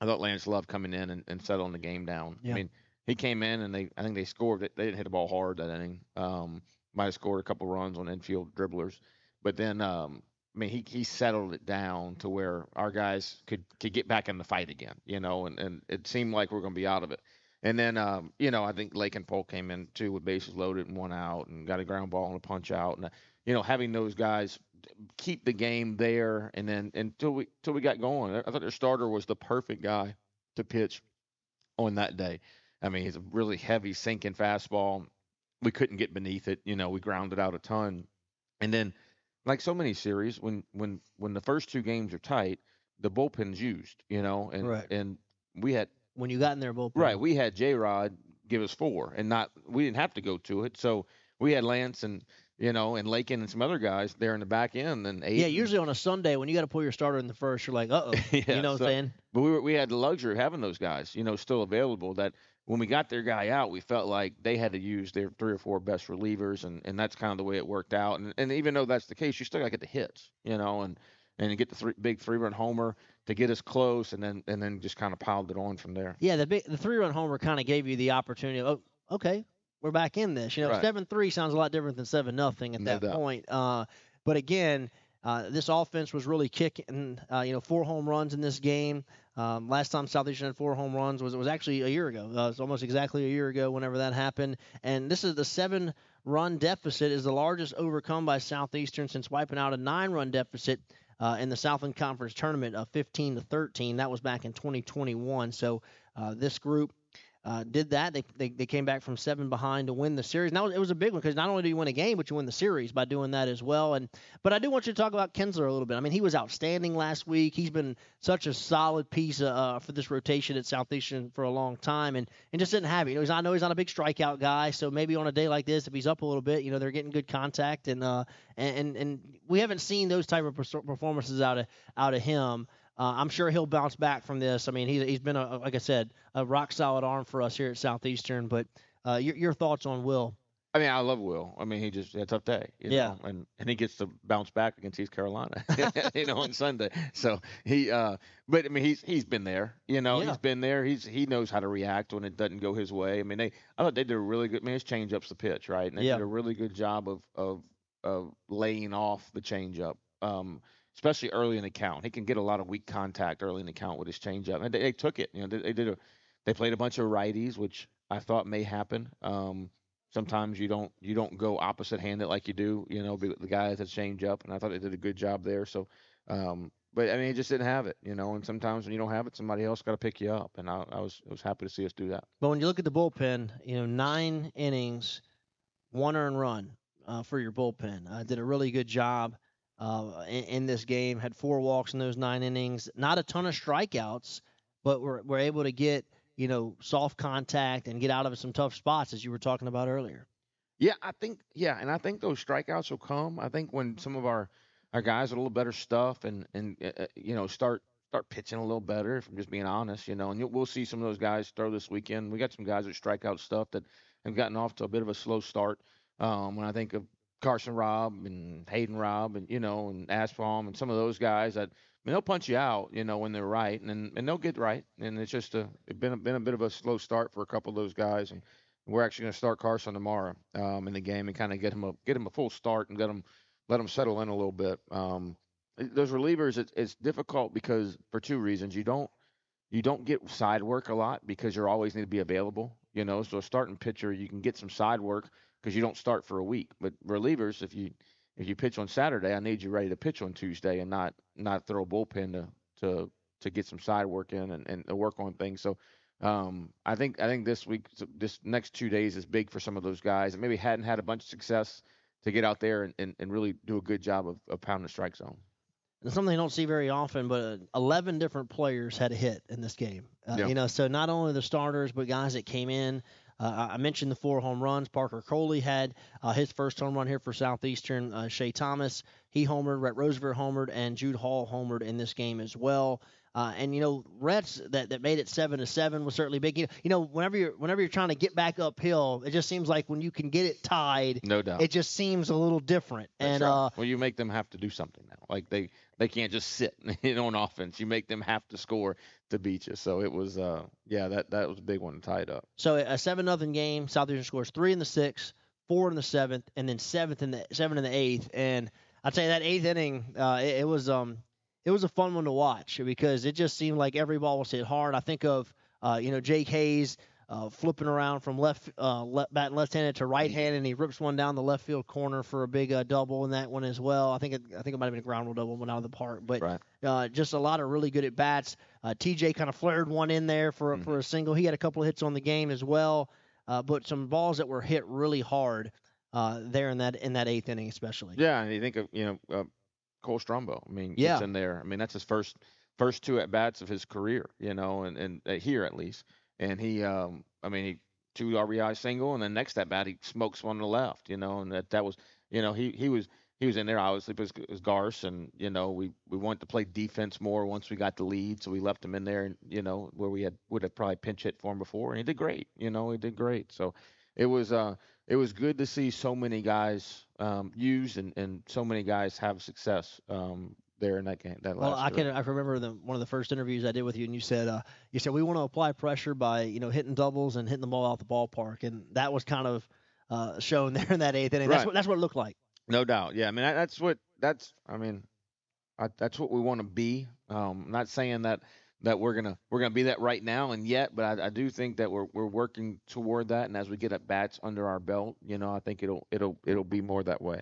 I thought Lance Love coming in and, and settling the game down. Yeah. I mean, he came in and they I think they scored. They didn't hit the ball hard that inning. Um, might have scored a couple runs on infield dribblers, but then um, I mean, he he settled it down to where our guys could could get back in the fight again, you know, and and it seemed like we are going to be out of it. And then, um, you know, I think Lakin Polk came in too with bases loaded and one out, and got a ground ball and a punch out, and you know, having those guys keep the game there, and then until we until we got going, I thought their starter was the perfect guy to pitch on that day. I mean, he's a really heavy sinking fastball. We couldn't get beneath it, you know, we grounded out a ton, and then like so many series, when when when the first two games are tight, the bullpen's used, you know, and right. and we had when you got in there bullpen, right? We had J Rod give us four, and not we didn't have to go to it, so we had Lance and you know, and Lakin and some other guys there in the back end. And eight yeah, usually on a Sunday when you got to pull your starter in the first, you're like, uh oh, yeah, you know what so, I'm saying? But we were, we had the luxury of having those guys, you know, still available. That when we got their guy out, we felt like they had to use their three or four best relievers, and, and that's kind of the way it worked out. And and even though that's the case, you still got to get the hits, you know, and and get the three, big three run homer to get us close, and then and then just kind of piled it on from there. Yeah, the big the three run homer kind of gave you the opportunity. oh, okay, we're back in this. You know, right. seven three sounds a lot different than seven nothing at no that doubt. point. Uh, but again, uh, this offense was really kicking. Uh, you know, four home runs in this game. Um, last time Southeastern had four home runs was was actually a year ago. Uh, it's almost exactly a year ago whenever that happened. And this is the seven run deficit is the largest overcome by Southeastern since wiping out a nine run deficit. Uh, in the Southland Conference tournament of 15 to 13, that was back in 2021. So uh, this group uh, did that. They, they they came back from seven behind to win the series. Now it was a big one because not only do you win a game, but you win the series by doing that as well. And but I do want you to talk about Kinler a little bit. I mean, he was outstanding last week. He's been such a solid piece uh, for this rotation at Southeastern for a long time, and and just didn't have it. You know, I know he's not a big strikeout guy, so maybe on a day like this, if he's up a little bit, you know, they're getting good contact, and uh and and we haven't seen those type of performances out of out of him. Uh, I'm sure he'll bounce back from this. I mean, he's, he's been, a, like I said, a rock solid arm for us here at Southeastern. But uh, your, your thoughts on Will I mean, I love Will. I mean, he just had a tough day. You Yeah. Know? And and he gets to bounce back against East Carolina, you know, on Sunday. So he, uh, but I mean, he's he's been there. You know, Yeah. he's been there. He's he knows how to react when it doesn't go his way. I mean, they I thought they did a really good. I mean, his changeup's the pitch, right? And they Yeah. did a really good job of of of laying off the changeup. Um, especially early in the count, he can get a lot of weak contact early in the count with his changeup, and they, they took it. You know, they, they did a they played a bunch of righties, which I thought may happen. Um, sometimes you don't you don't go opposite handed like you do, you know, the guys that change up, and I thought they did a good job there. So, um, but I mean, he just didn't have it, you know. And sometimes when you don't have it, somebody else got to pick you up, and I, I was I was happy to see us do that. But when you look at the bullpen, you know, nine innings, one earned run uh, for your bullpen. Uh, did a really good job uh, in, in this game. Had four walks in those nine innings. Not a ton of strikeouts, but we're, we're able to get, you know, soft contact and get out of some tough spots, as you were talking about earlier. Yeah, I think yeah, and I think those strikeouts will come. I think when some of our our guys with a little better stuff and and uh, uh, you know start start pitching a little better. If I'm just being honest, you know, and we'll see some of those guys throw this weekend. We got some guys that strike out stuff that have gotten off to a bit of a slow start. Um, when I think of Carson Robb and Hayden Robb and you know and Aspalm and some of those guys that I mean, they'll punch you out, you know, when they're right, and and they'll get right. And it's just a it's been a, been a bit of a slow start for a couple of those guys, and we're actually going to start Carson tomorrow um, in the game and kind of get him a get him a full start and get him let him settle in a little bit. Um, those relievers, it's, it's difficult because for two reasons. You don't you don't get side work a lot because you're always need to be available. You know, so a starting pitcher you can get some side work because you don't start for a week. But relievers, if you if you pitch on Saturday, I need you ready to pitch on Tuesday and not not throw a bullpen to to to get some side work in and, and work on things. So um, I think I think this week, this next two days is big for some of those guys that maybe hadn't had a bunch of success to get out there and, and, and really do a good job of, of pounding the strike zone. And something you don't see very often, but uh, 11 different players had a hit in this game. Uh, Yeah. You know, so not only the starters, but guys that came in. Uh, I mentioned the four home runs. Parker Coley had uh, his first home run here for Southeastern. Uh, Shea Thomas, he homered. Rhett Roosevelt homered, and Jude Hall homered in this game as well. Uh, and you know, Rhett's that, that made it seven to seven was certainly big. You know, you know, whenever you're whenever you're trying to get back uphill, it just seems like when you can get it tied, No doubt. it just seems a little different. That's and right. uh, well, you make them have to do something now. Like they they can't just sit on offense. You make them have to score to beat you. So it was uh yeah that that was a big one to tie it up. So a seven nothing game. Southeastern scores three in the sixth, four in the seventh, and then seventh in the seven in the eighth. And I'd say that eighth inning, uh, it, it was um, it was a fun one to watch because it just seemed like every ball was hit hard. I think of uh, you know Jake Hayes. Uh, flipping around from left, uh, left bat left-handed to right-handed, and he rips one down the left field corner for a big uh, double in that one as well. I think it, I think it might have been a ground rule double, went out of the park, but Right. uh, just a lot of really good at bats. Uh, TJ kind of flared one in there for Mm-hmm. for a single. He had a couple of hits on the game as well, uh, but some balls that were hit really hard uh, there in that in that eighth inning, especially. Yeah, and you think of you know uh, Cole Strumbo. I mean, Yeah. gets in there. I mean, that's his first first two at bats of his career. You know, and and uh, here at least, and he um I mean he two RBI single, and then next at bat he smokes one to the left. You know, and that that was you know he he was. He was in there obviously because it was Garce, and you know we we wanted to play defense more once we got the lead, so we left him in there, and you know where we had would have probably pinch hit for him before, and he did great. You know he did great. So it was uh it was good to see so many guys um, used and, and so many guys have success um, there in that game. That Well, I can I remember the one of the first interviews I did with you, and you said uh, you said we want to apply pressure by you know hitting doubles and hitting the ball out the ballpark, and that was kind of uh, shown there in that eighth inning. Right. That's what that's what it looked like. No doubt. Yeah. I mean, that's what that's. I mean, I, that's what we want to be. Um, I'm not saying that that we're gonna we're gonna be that right now and yet, but I, I do think that we're we're working toward that. And as we get at bats under our belt, you know, I think it'll it'll it'll be more that way.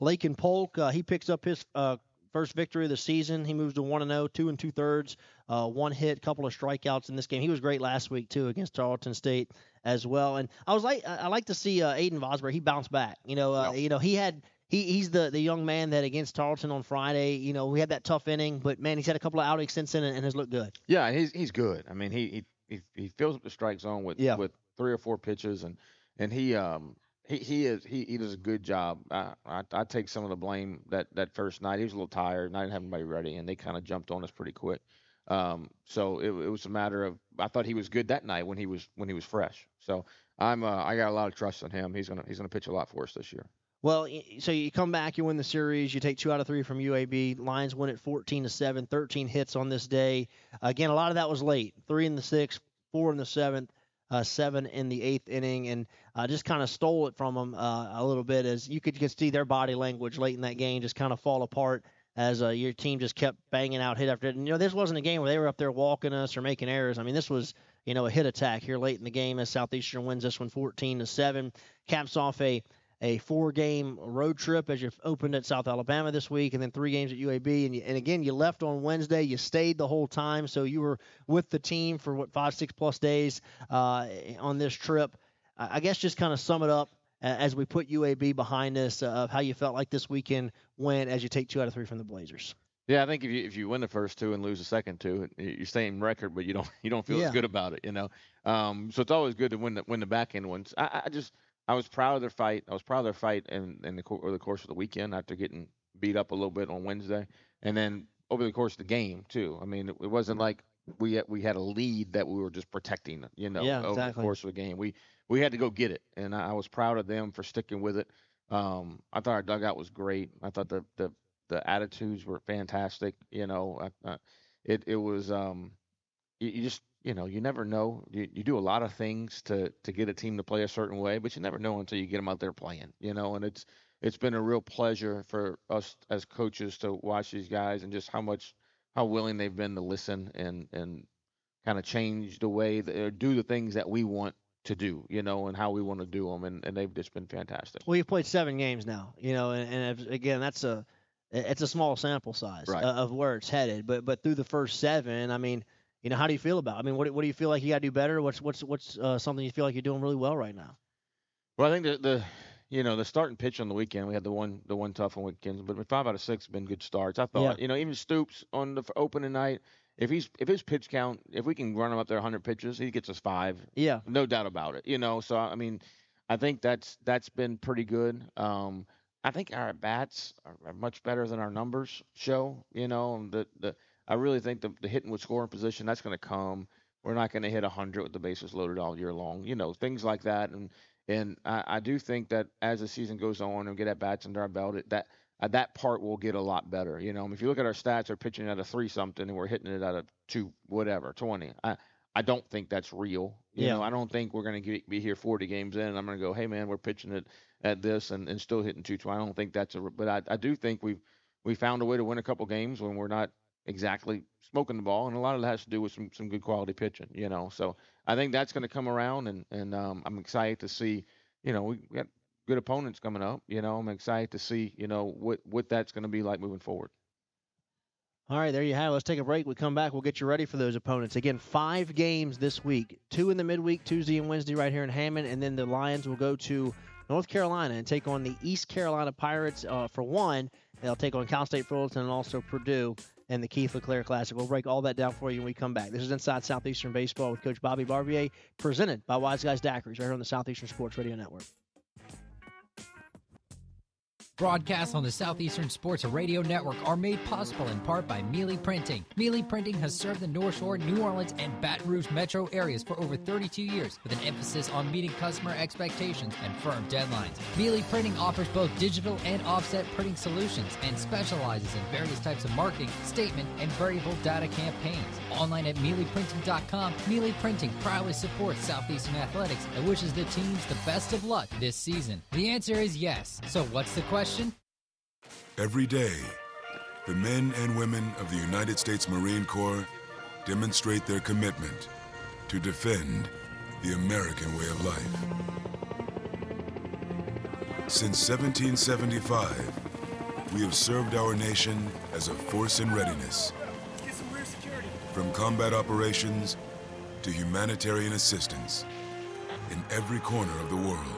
Lakin Polk, uh, he picks up his uh, first victory of the season. He moves to one and zero, two and two thirds, uh, one hit, couple of strikeouts in this game. He was great last week too against Tarleton State as well. And I was like, I I like to see uh, Aiden Vosberg. He bounced back. You know, uh, you know, he had. He, he's the, the young man that against Tarleton on Friday, you know, we had that tough inning, but man, he's had a couple of outings since then and, and has looked good. Yeah, he's he's good. I mean, he he he, fills up the strike zone with Yeah. with three or four pitches, and and he um he he is he, he does a good job. I, I I take some of the blame that that first night. He was a little tired, and I didn't have anybody ready, and they kind of jumped on us pretty quick. Um, so it, it was a matter of I thought he was good that night when he was when he was fresh. So I'm uh, I got a lot of trust in him. He's gonna he's gonna pitch a lot for us this year. Well, so you come back, you win the series, you take two out of three from UAB. Lions win it 14 to seven, 13 hits on this day. Again, a lot of that was late. Three in the sixth, four in the seventh, uh, seven in the eighth inning, and uh, just kind of stole it from them uh, a little bit. As you could just see their body language late in that game just kind of fall apart as uh, your team just kept banging out hit after hit. And, you know, this wasn't a game where they were up there walking us or making errors. I mean, this was you know a hit attack here late in the game as Southeastern wins this one 14 to seven, caps off a a four game road trip as you opened at South Alabama this week, and then three games at UAB. And, you, and again, you left on Wednesday. You stayed the whole time, so you were with the team for what five, six plus days uh, on this trip. I guess just kind of sum it up as we put UAB behind us uh, of how you felt like this weekend went as you take two out of three from the Blazers. Yeah, I think if you if you win the first two and lose the second two, you're staying record, but you don't you don't feel Yeah. as good about it, you know. Um, so it's always good to win the win the back end ones. I, I just I was proud of their fight. I was proud of their fight in in the over the course of the weekend after getting beat up a little bit on Wednesday, and then over the course of the game too. I mean, it, it wasn't like we had, we had a lead that we were just protecting, you know, Yeah, over exactly. the course of the game. We we had to go get it, and I, I was proud of them for sticking with it. Um, I thought our dugout was great. I thought the the the attitudes were fantastic. You know, I, I, it it was um, you, you just you know you never know. You, you do a lot of things to to get a team to play a certain way, but you never know until you get them out there playing. You know, and it's it's been a real pleasure for us as coaches to watch these guys and just how much how willing they've been to listen and and kind of change the way that, or do the things that we want to do, you know, and how we want to do them, and, and they've just been fantastic. Well, you've played seven games now, you know, and, and again, that's a it's a small sample size Right. of where it's headed. But but through the first seven, I mean, you know, how do you feel about? it? I mean, what do- what do you feel like you got to do better? What's what's what's uh, something you feel like you're doing really well right now? Well, I think the the you know the starting pitch on the weekend we had the one the one tough on weekends, but five out of six have been good starts. I thought you know even Stoops on the opening night, if he's if his pitch count if we can run him up there 100 pitches, he gets us five. Yeah. no doubt about it. You know, so I mean, I think that's that's been pretty good. Um, I think our bats are, are much better than our numbers show. You know, and the the I really think the the hitting with scoring position that's going to come. We're not going to hit 100 with the bases loaded all year long. You know, things like that. And and I, I do think that as the season goes on and we get at bats under our belt, it, that uh, that part will get a lot better. You know, I mean, if you look at our stats, we're pitching at a three something and we're hitting it at a two whatever 20. I I don't think that's real. You Yeah. know, I don't think we're going to be here 40 games in and I'm going to go, hey man, we're pitching it at this and, and still hitting 220. I don't think that's a. But I, I do think we've we found a way to win a couple games when we're not exactly smoking the ball, and a lot of that has to do with some some good quality pitching. You know, so I think that's going to come around, and and um, I'm excited to see. You know, we got good opponents coming up. You know, I'm excited to see. You know what what that's going to be like moving forward. All right, there you have it. Let's take a break. We come back. We'll get you ready for those opponents. Again, five games this week. Two in the midweek, Tuesday and Wednesday, right here in Hammond, and then the Lions will go to North Carolina and take on the East Carolina Pirates uh, for one. They'll take on Cal State Fullerton and also Purdue and the Keith LeClaire Classic. We'll break all that down for you when we come back. This is Inside Southeastern Baseball with Coach Bobby Barbier, presented by Wise Guys Daiquiris, right here on the Southeastern Sports Radio Network. Broadcasts on the Southeastern Sports Radio Network are made possible in part by Mele Printing. Mele Printing has served the North Shore, New Orleans, and Baton Rouge metro areas for over 32 years with an emphasis on meeting customer expectations and firm deadlines. Mele Printing offers both digital and offset printing solutions and specializes in various types of marketing, statement, and variable data campaigns. Online at meleprinting.com, Mele Printing proudly supports Southeastern athletics and wishes the teams the best of luck this season. The answer is yes. So what's the question? Every day, the men and women of the United States Marine Corps demonstrate their commitment to defend the American way of life. Since 1775, we have served our nation as a force in readiness. From combat operations to humanitarian assistance in every corner of the world.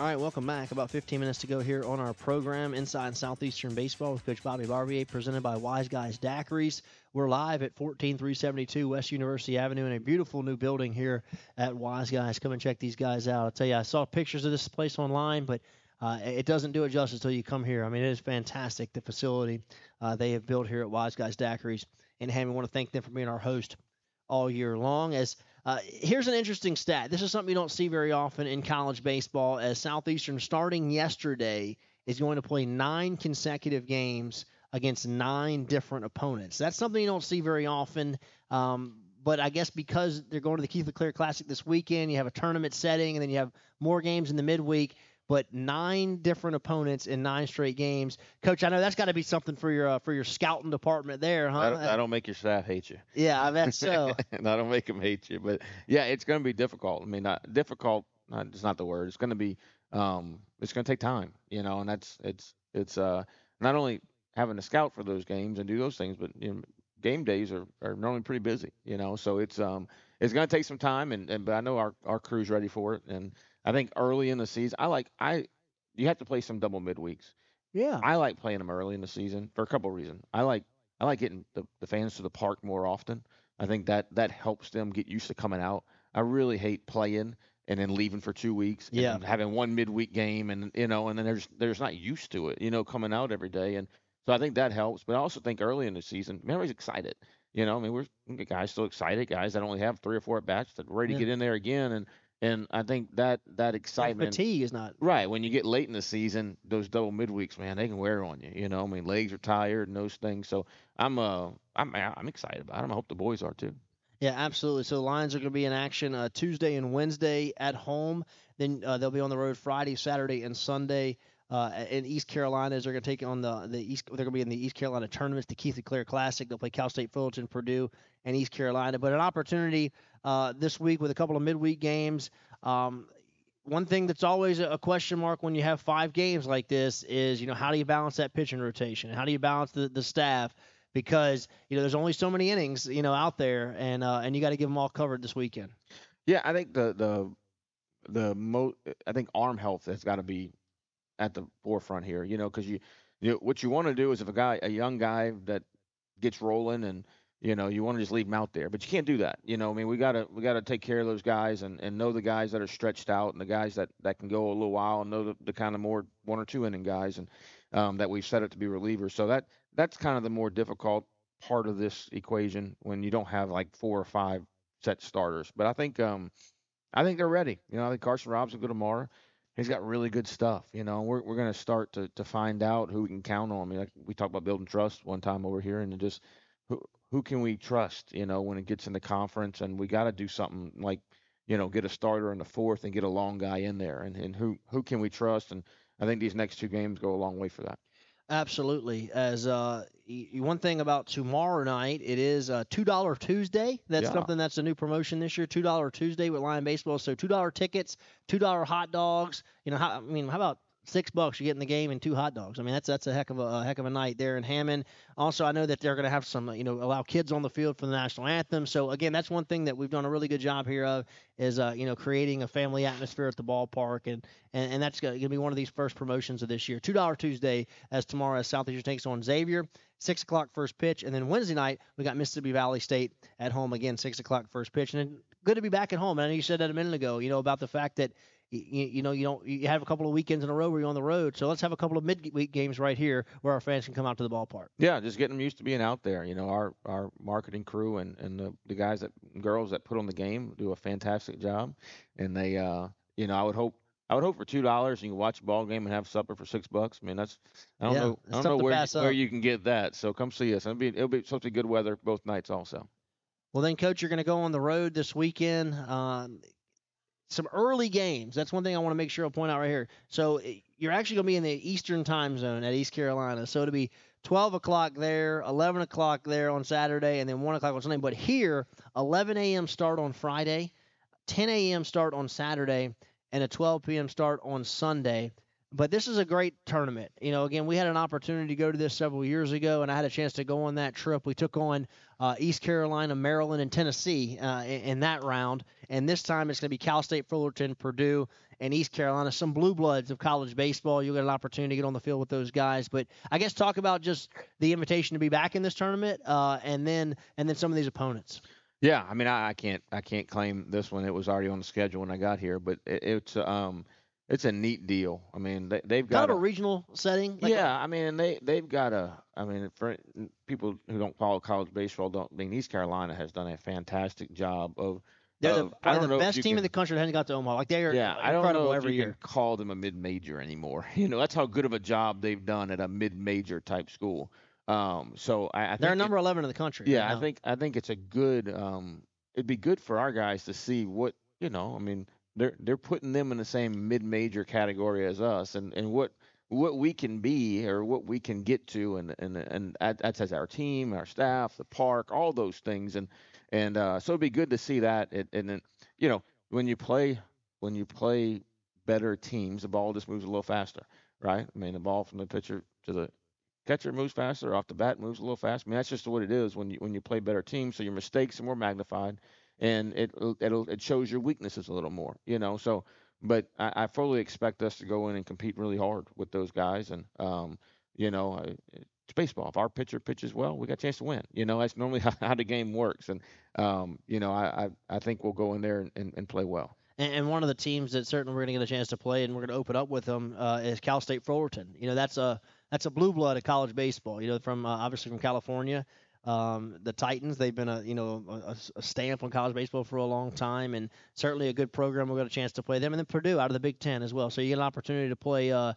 All right, welcome back. About 15 minutes to go here on our program, Inside Southeastern Baseball with Coach Bobby Barbier, presented by Wise Guys Daiquiris. We're live at 14372 West University Avenue in a beautiful new building here at Wise Guys. Come and check these guys out. I'll tell you, I saw pictures of this place online, but uh, it doesn't do it justice until you come here. I mean, it is fantastic, the facility uh, they have built here at Wise Guys Daiquiris. And Ham, we want to thank them for being our host all year long. As uh, here's an interesting stat. This is something you don't see very often in college baseball. As Southeastern, starting yesterday, is going to play nine consecutive games against nine different opponents. That's something you don't see very often. Um, but I guess because they're going to the Keith LeClaire Classic this weekend, you have a tournament setting, and then you have more games in the midweek but nine different opponents in nine straight games. Coach, I know that's got to be something for your uh, for your scouting department there, huh? That'll, that'll make your staff hate you. Yeah, I bet so. I don't make them hate you. But yeah, it's going to be difficult. I mean, not difficult. Not, it's not the word. It's going to be. Um, it's going to take time, you know, and that's it's it's uh not only having to scout for those games and do those things, but you know, game days are, are normally pretty busy, you know. So it's um it's going to take some time, and, and but I know our our crew's ready for it, and I think early in the season, I like I you have to play some double midweeks. Yeah. I like playing them early in the season for a couple of reasons. I like I like getting the, the fans to the park more often. I think that that helps them get used to coming out. I really hate playing and then leaving for two weeks and Yeah. having one midweek game and you know and then there's there's not used to it, you know, coming out every day and so I think that helps. But I also think early in the season, everybody's excited. You know, I mean, we're guys still excited, guys that only have three or four at bats that ready Yeah. to get in there again, and and I think that that excitement, fatigue is not right. When you get late in the season, those double midweeks, man, they can wear on you. You know, I mean, legs are tired and those things. So I'm uh I'm I'm excited about them. I hope the boys are too. Yeah, absolutely. So the Lions are going to be in action uh, Tuesday and Wednesday at home. Then uh, they'll be on the road Friday, Saturday, and Sunday. Uh, in East Carolina, as they're going to take on the the East. They're going to be in the East Carolina tournaments, the Keith LeClaire Classic. They'll play Cal State Fullerton, Purdue, and East Carolina. But an opportunity uh, this week with a couple of midweek games. Um, one thing that's always a question mark when you have five games like this is, you know, how do you balance that pitching rotation? How do you balance the, the staff? Because you know, there's only so many innings, you know, out there, and uh, and you got to give them all covered this weekend. Yeah, I think the the the mo I think arm health has got to be at the forefront here. You know, because you, you what you want to do is if a guy, a young guy that gets rolling and you know you want to just leave him out there, but you can't do that. You know, I mean we gotta we gotta take care of those guys and, and know the guys that are stretched out and the guys that that can go a little while and know the, the kind of more one or two inning guys and um, that we've set up to be relievers. So that that's kind of the more difficult part of this equation when you don't have like four or five set starters. But I think um I think they're ready. You know, I think Carson Robinson will go tomorrow. He's got really good stuff. You know, we're we're gonna start to to find out who we can count on. I mean, like we talked about building trust one time over here, and just who who can we trust? You know, when it gets in the conference, and we got to do something like you know get a starter in the fourth and get a long guy in there, and and who who can we trust? And I think these next two games go a long way for that. Absolutely. As uh, one thing about tomorrow night, it is uh, two dollar Tuesday. That's Yeah. something that's a new promotion this year. Two dollar Tuesday with Lion Baseball. So two dollar tickets, two dollar hot dogs. You know, how, I mean, how about six bucks you get in the game and two hot dogs? I mean, that's that's a heck of a, a heck of a night there in Hammond. Also, I know that they're going to have some, you know, allow kids on the field for the national anthem. So again, that's one thing that we've done a really good job here of is, uh, you know, creating a family atmosphere at the ballpark, and and, and that's going to be one of these first promotions of this year. Two dollar Tuesday as tomorrow as Southeastern takes on Xavier. Six o'clock first pitch, and then Wednesday night we got Mississippi Valley State at home again. Six o'clock first pitch, and good to be back at home. And I know you said that a minute ago. You know about the fact that you, you know you don't you have a couple of weekends in a row where you're on the road. So let's have a couple of midweek games right here where our fans can come out to the ballpark. Yeah, just getting them used to being out there. You know, our our marketing crew and and the, the guys that girls that put on the game do a fantastic job, and they uh you know I would hope. I would hope for two dollars you can watch a ball game and have supper for six bucks. I mean that's I don't Yeah, know I don't know where you, where you can get that. So come see us. It'll be it'll be supposed to be good weather both nights also. Well, then, Coach, you're going to go on the road this weekend. Um, some early games. That's one thing I want to make sure I point out right here. So eh, you're actually going to be in the Eastern time zone at East Carolina. So it'll be 12 o'clock there, 11 o'clock there on Saturday, and then 1 o'clock on Sunday. But here, 11 a.m. start on Friday, 10 a.m. start on Saturday, and a 12 p.m. start on Sunday. But this is a great tournament. You know, again, we had an opportunity to go to this several years ago, and I had a chance to go on that trip. We took on uh, East Carolina, Maryland, and Tennessee uh, in, in, that round, and this time it's going to be Cal State, Fullerton, Purdue, and East Carolina. Some blue bloods of college baseball. You'll get an opportunity to get on the field with those guys. But I guess talk about just the invitation to be back in this tournament, uh, and then and then some of these opponents. Yeah, I mean, I, I, can't I can't claim this one. It was already on the schedule when I got here, but it, it's um it's a neat deal. I mean, they, they've got kind of a, a regional setting. Like yeah, a, I mean, they they've got a. I mean, for people who don't follow college baseball, don't. I mean, East Carolina has done a fantastic job of. They're the, of, the best team can, in the country that hasn't got to Omaha. Like they are yeah, I don't know every year. call them a mid-major anymore. You know, that's how good of a job they've done at a mid-major type school. Um, so I, I they're number it, 11 in the country. Yeah, right I think I think it's a good. Um, it'd be good for our guys to see what you know. I mean, they're they're putting them in the same mid-major category as us, and and what what we can be or what we can get to, and and and that's as our team, our staff, the park, all those things, and and uh, so it'd be good to see that. And then you know when you play when you play better teams, the ball just moves a little faster, right? I mean, the ball from the pitcher to the catcher moves faster, off the bat moves a little faster. I mean, that's just what it is when you when you play better teams. So your mistakes are more magnified, and it it'll it shows your weaknesses a little more, you know. So, but I, I fully expect us to go in and compete really hard with those guys, and um, you know, it's baseball. If our pitcher pitches well, we got a chance to win. You know, that's normally how, how the game works, and um, you know, I, I I think we'll go in there and, and, and play well. And, one of the teams that certainly we're going to get a chance to play, and we're going to open up with them, uh, is Cal State Fullerton. You know, that's a that's a blue blood of college baseball. You know, from uh, obviously from California. Um, the Titans, they've been a you know a, a, stamp on college baseball for a long time, and certainly a good program. We'll get a chance to play them, and then Purdue out of the Big Ten as well. So you get an opportunity to play uh,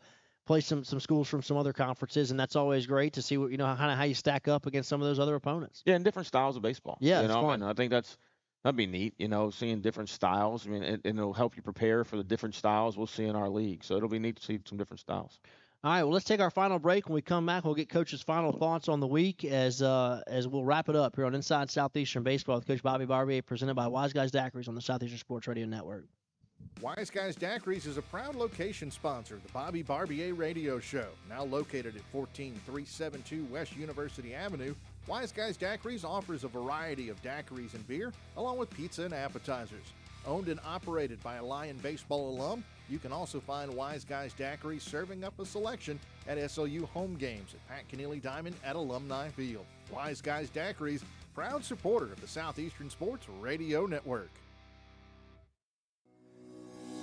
play some some schools from some other conferences, and that's always great to see what you know kind of how you stack up against some of those other opponents. Yeah, and different styles of baseball. Yeah, you know, fun. I think that's that'd be neat. You know, seeing different styles. I mean, it, and it'll help you prepare for the different styles we'll see in our league. So it'll be neat to see some different styles. All right, well, let's take our final break. When we come back, we'll get Coach's final thoughts on the week as uh, as we'll wrap it up here on Inside Southeastern Baseball with Coach Bobby Barbier, presented by Wise Guys Daiquiris on the Southeastern Sports Radio Network. Wise Guys Daiquiris is a proud location sponsor of the Bobby Barbier Radio Show. Now located at 14372 West University Avenue, Wise Guys Daiquiris offers a variety of daiquiris and beer, along with pizza and appetizers. Owned and operated by a Lion baseball alum, you can also find Wise Guys Daiquiri serving up a selection at SLU home games at Pat Kenelly Diamond at Alumni Field. Wise Guys Daiquiris, proud supporter of the Southeastern Sports Radio Network.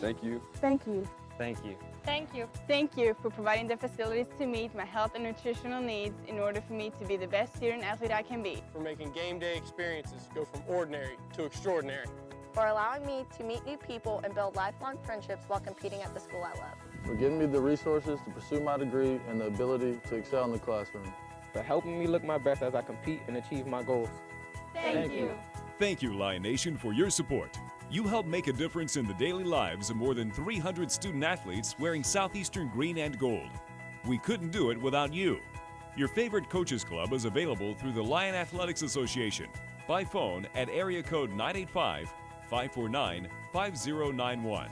Thank you. Thank you. Thank you. Thank you. Thank you for providing the facilities to meet my health and nutritional needs in order for me to be the best student athlete I can be. For making game day experiences go from ordinary to extraordinary for allowing me to meet new people and build lifelong friendships while competing at the school I love. For giving me the resources to pursue my degree and the ability to excel in the classroom. For helping me look my best as I compete and achieve my goals. Thank, Thank you. you. Thank you, Lion Nation, for your support. You help make a difference in the daily lives of more than 300 student athletes wearing Southeastern green and gold. We couldn't do it without you. Your favorite coaches club is available through the Lion Athletics Association by phone at area code 985 549 5091.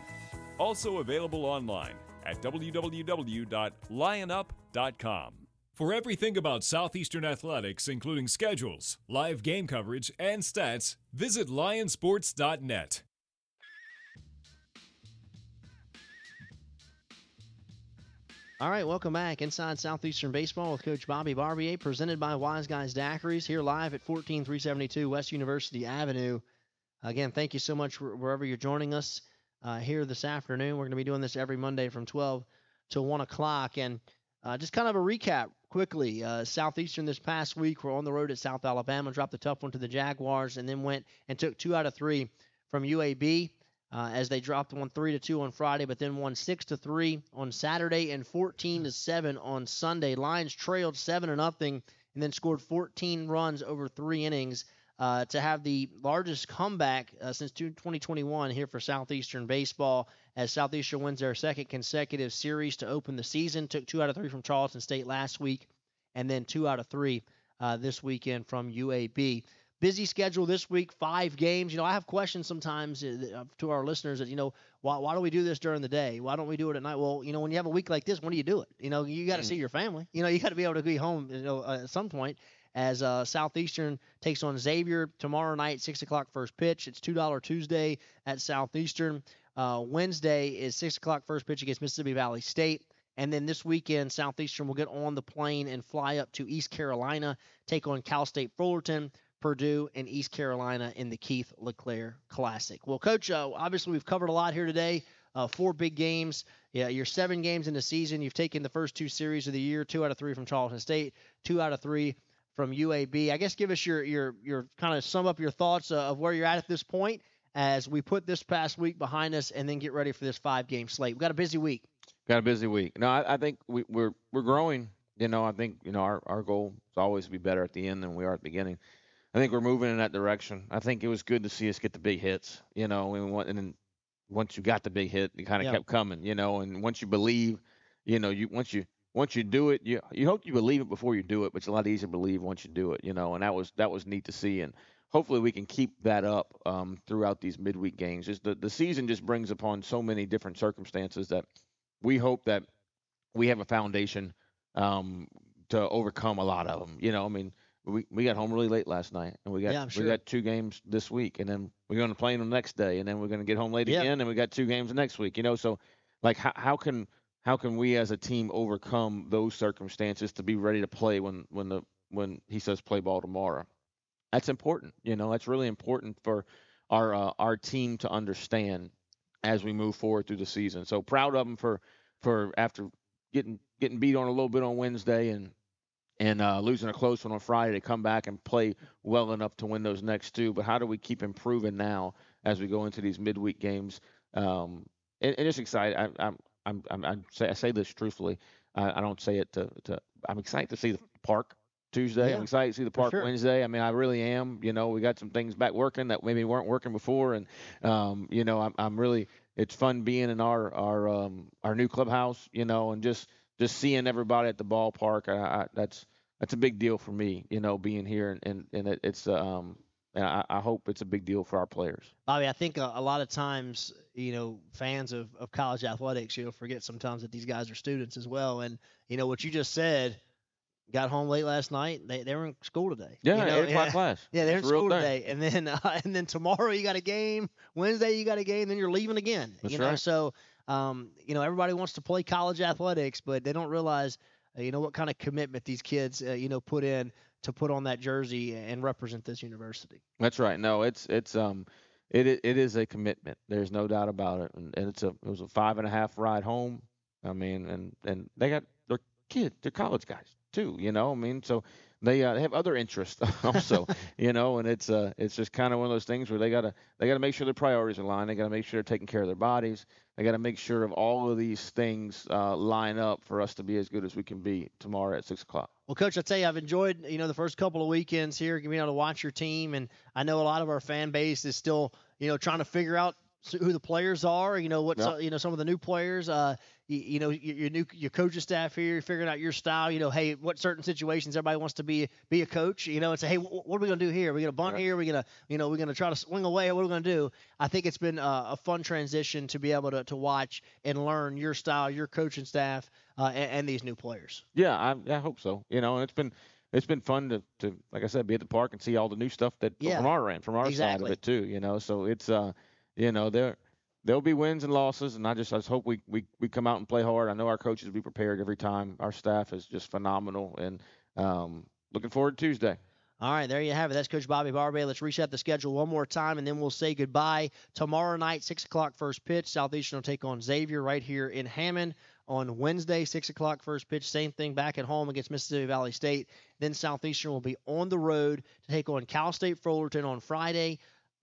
Also available online at www.lionup.com. For everything about Southeastern athletics, including schedules, live game coverage, and stats, visit lionsports.net. All right, welcome back inside Southeastern Baseball with Coach Bobby Barbier, presented by Wise Guys Daiquiris, here live at 14372 West University Avenue Again, thank you so much wherever you're joining us uh, here this afternoon. We're going to be doing this every Monday from 12 to 1 o'clock. And uh, just kind of a recap quickly uh, Southeastern this past week, we're on the road at South Alabama, dropped a tough one to the Jaguars, and then went and took two out of three from UAB. Uh, as they dropped one three to two on Friday, but then won six to three on Saturday and 14 to seven on Sunday. Lions trailed seven to nothing, and then scored 14 runs over three innings uh, to have the largest comeback uh, since 2021 here for Southeastern Baseball as Southeastern wins their second consecutive series to open the season. Took two out of three from Tarleton State last week, and then two out of three uh, this weekend from UAB. busy schedule this week, five games. You know, I have questions sometimes uh, to our listeners that, you know, why, why do we do this during the day? Why don't we do it at night? Well, you know, when you have a week like this, when do you do it? You know, you got to see your family. You know, you got to be able to be home, you know, uh, at some point as uh, Southeastern takes on Xavier tomorrow night, 6 o'clock first pitch. It's $2 Tuesday at Southeastern. Uh, Wednesday is 6 o'clock first pitch against Mississippi Valley State. And then this weekend, Southeastern will get on the plane and fly up to East Carolina, take on Cal State Fullerton, Purdue, and East Carolina in the Keith LeClaire Classic. Well, Coach, uh, obviously we've covered a lot here today. Uh, four big games. Yeah, you're seven games in the season. You've taken the first two series of the year, two out of three from Tarleton State, two out of three from UAB. I guess give us your your your kind of sum up your thoughts uh, of where you're at at this point as we put this past week behind us and then get ready for this five game slate. We've got a busy week. Got a busy week. No, I, I think we, we're we're growing. You know, I think you know our, our goal is always to be better at the end than we are at the beginning. I think we're moving in that direction. I think it was good to see us get the big hits. You know, and, and then once you got the big hit, it kind of yeah. kept coming. You know, and once you believe, you know, you once you once you do it, you you hope you believe it before you do it, but it's a lot easier to believe once you do it. You know, and that was that was neat to see and hopefully we can keep that up um, throughout these midweek games. Just the, the season just brings upon so many different circumstances that we hope that we have a foundation um, to overcome a lot of them. You know, I mean, we we got home really late last night, and we got yeah, sure. we got two games this week, and then we're going to play them the next day, and then we're going to get home late again, and we got two games next week. You know, so like how how can how can we as a team overcome those circumstances to be ready to play when when the when he says play ball tomorrow? That's important. You know, that's really important for our uh, our team to understand as we move forward through the season. So proud of them for for after getting getting beat on a little bit on Wednesday and and uh, losing a close one on Friday to come back and play well enough to win those next two. But how do we keep improving now as we go into these midweek games? Um, and, and just excited. I, I'm I'm I'm, I'm say, I say this truthfully. I, I don't say it to, to I'm excited to see the park Tuesday. Yeah, I'm excited to see the park sure. Wednesday. I mean, I really am. You know, we got some things back working that maybe weren't working before, and um, you know, I'm, I'm really. It's fun being in our our um, our new clubhouse. You know, and just just seeing everybody at the ballpark. I, I, that's that's a big deal for me. You know, being here and and, and it, it's um. And I, I hope it's a big deal for our players. Bobby, I think a, a lot of times, you know, fans of, of college athletics, you know, forget sometimes that these guys are students as well. And, you know, what you just said, got home late last night. They they were in school today. Yeah, you know? eight o'clock class. Yeah, they're It's in school today, and then uh, and then tomorrow you got a game. Wednesday you got a game. Then you're leaving again. That's you know, right. so um, you know everybody wants to play college athletics, but they don't realize uh, you know what kind of commitment these kids uh, you know put in to put on that jersey and represent this university. That's right. No, it's it's um it it is a commitment. There's no doubt about it. And, and it's a it was a five and a half ride home. I mean, and and they got they're kids, they're college guys too. You know, I mean, so they uh, they have other interests also. you know, and it's uh it's just kind of one of those things where they gotta they gotta make sure their priorities are aligned. They gotta make sure they're taking care of their bodies. They gotta make sure of all of these things uh, line up for us to be as good as we can be tomorrow at six o'clock. Well, Coach, I tell you, I've enjoyed you know the first couple of weekends here, being able to watch your team, and I know a lot of our fan base is still you know trying to figure out who the players are. You know what's Yeah. uh, you know some of the new players. Uh, you, you know your, your new your coaching staff here, you're figuring out your style. You know, hey, what certain situations everybody wants to be be a coach. You know, and say, hey, wh- what are we gonna do here? Are we gonna bunt Right. here? Are we gonna you know we're gonna try to swing away? What are we gonna do? I think it's been uh, a fun transition to be able to to watch and learn your style, your coaching staff, uh, and, and these new players. Yeah, I, I hope so. You know, and it's been it's been fun to, to like I said, be at the park and see all the new stuff that Yeah, from our end, from our side of it too. You know, so it's uh, you know, there there'll be wins and losses, and I just I just hope we we we come out and play hard. I know our coaches will be prepared every time. Our staff is just phenomenal, and um, looking forward to Tuesday. All right, there you have it. That's Coach Bobby Barbier. Let's reset the schedule one more time, and then we'll say goodbye. Tomorrow night, 6 o'clock first pitch. Southeastern will take on Xavier right here in Hammond. On Wednesday, 6 o'clock first pitch. Same thing back at home against Mississippi Valley State. Then Southeastern will be on the road to take on Cal State Fullerton on Friday.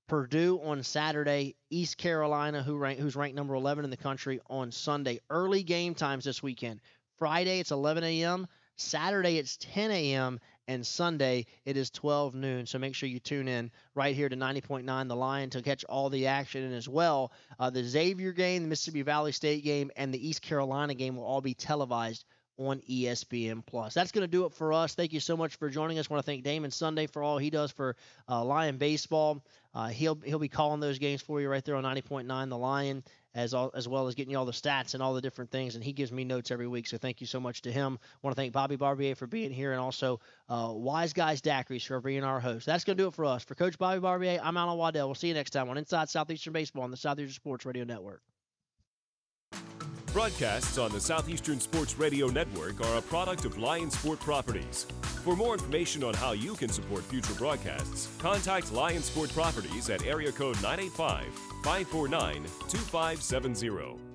Purdue on Saturday, East Carolina, who rank, who's ranked number 11 in the country, on Sunday. Early game times this weekend. Friday, it's 11 a.m. Saturday, it's 10 a.m. And Sunday, it is 12 noon. So make sure you tune in right here to 90.9 The Lion to catch all the action. And as well, uh, the Xavier game, the Mississippi Valley State game, and the East Carolina game will all be televised on ESPN Plus. That's going to do it for us. Thank you so much for joining us. I want to thank Damon Sunday for all he does for uh, Lion baseball. Uh, he'll he'll be calling those games for you right there on 90.9 The Lion, as all, as well as getting you all the stats and all the different things. And he gives me notes every week. So thank you so much to him. I want to thank Bobby Barbier for being here, and also uh, Wise Guys Daiquiris for being our host. That's going to do it for us. For Coach Bobby Barbier, I'm Alan Waddell. We'll see you next time on Inside Southeastern Baseball on the Southeastern Sports Radio Network. Broadcasts on the Southeastern Sports Radio Network are a product of Lion Sport Properties. For more information on how you can support future broadcasts, contact Lion Sport Properties at area code 985 549 2570.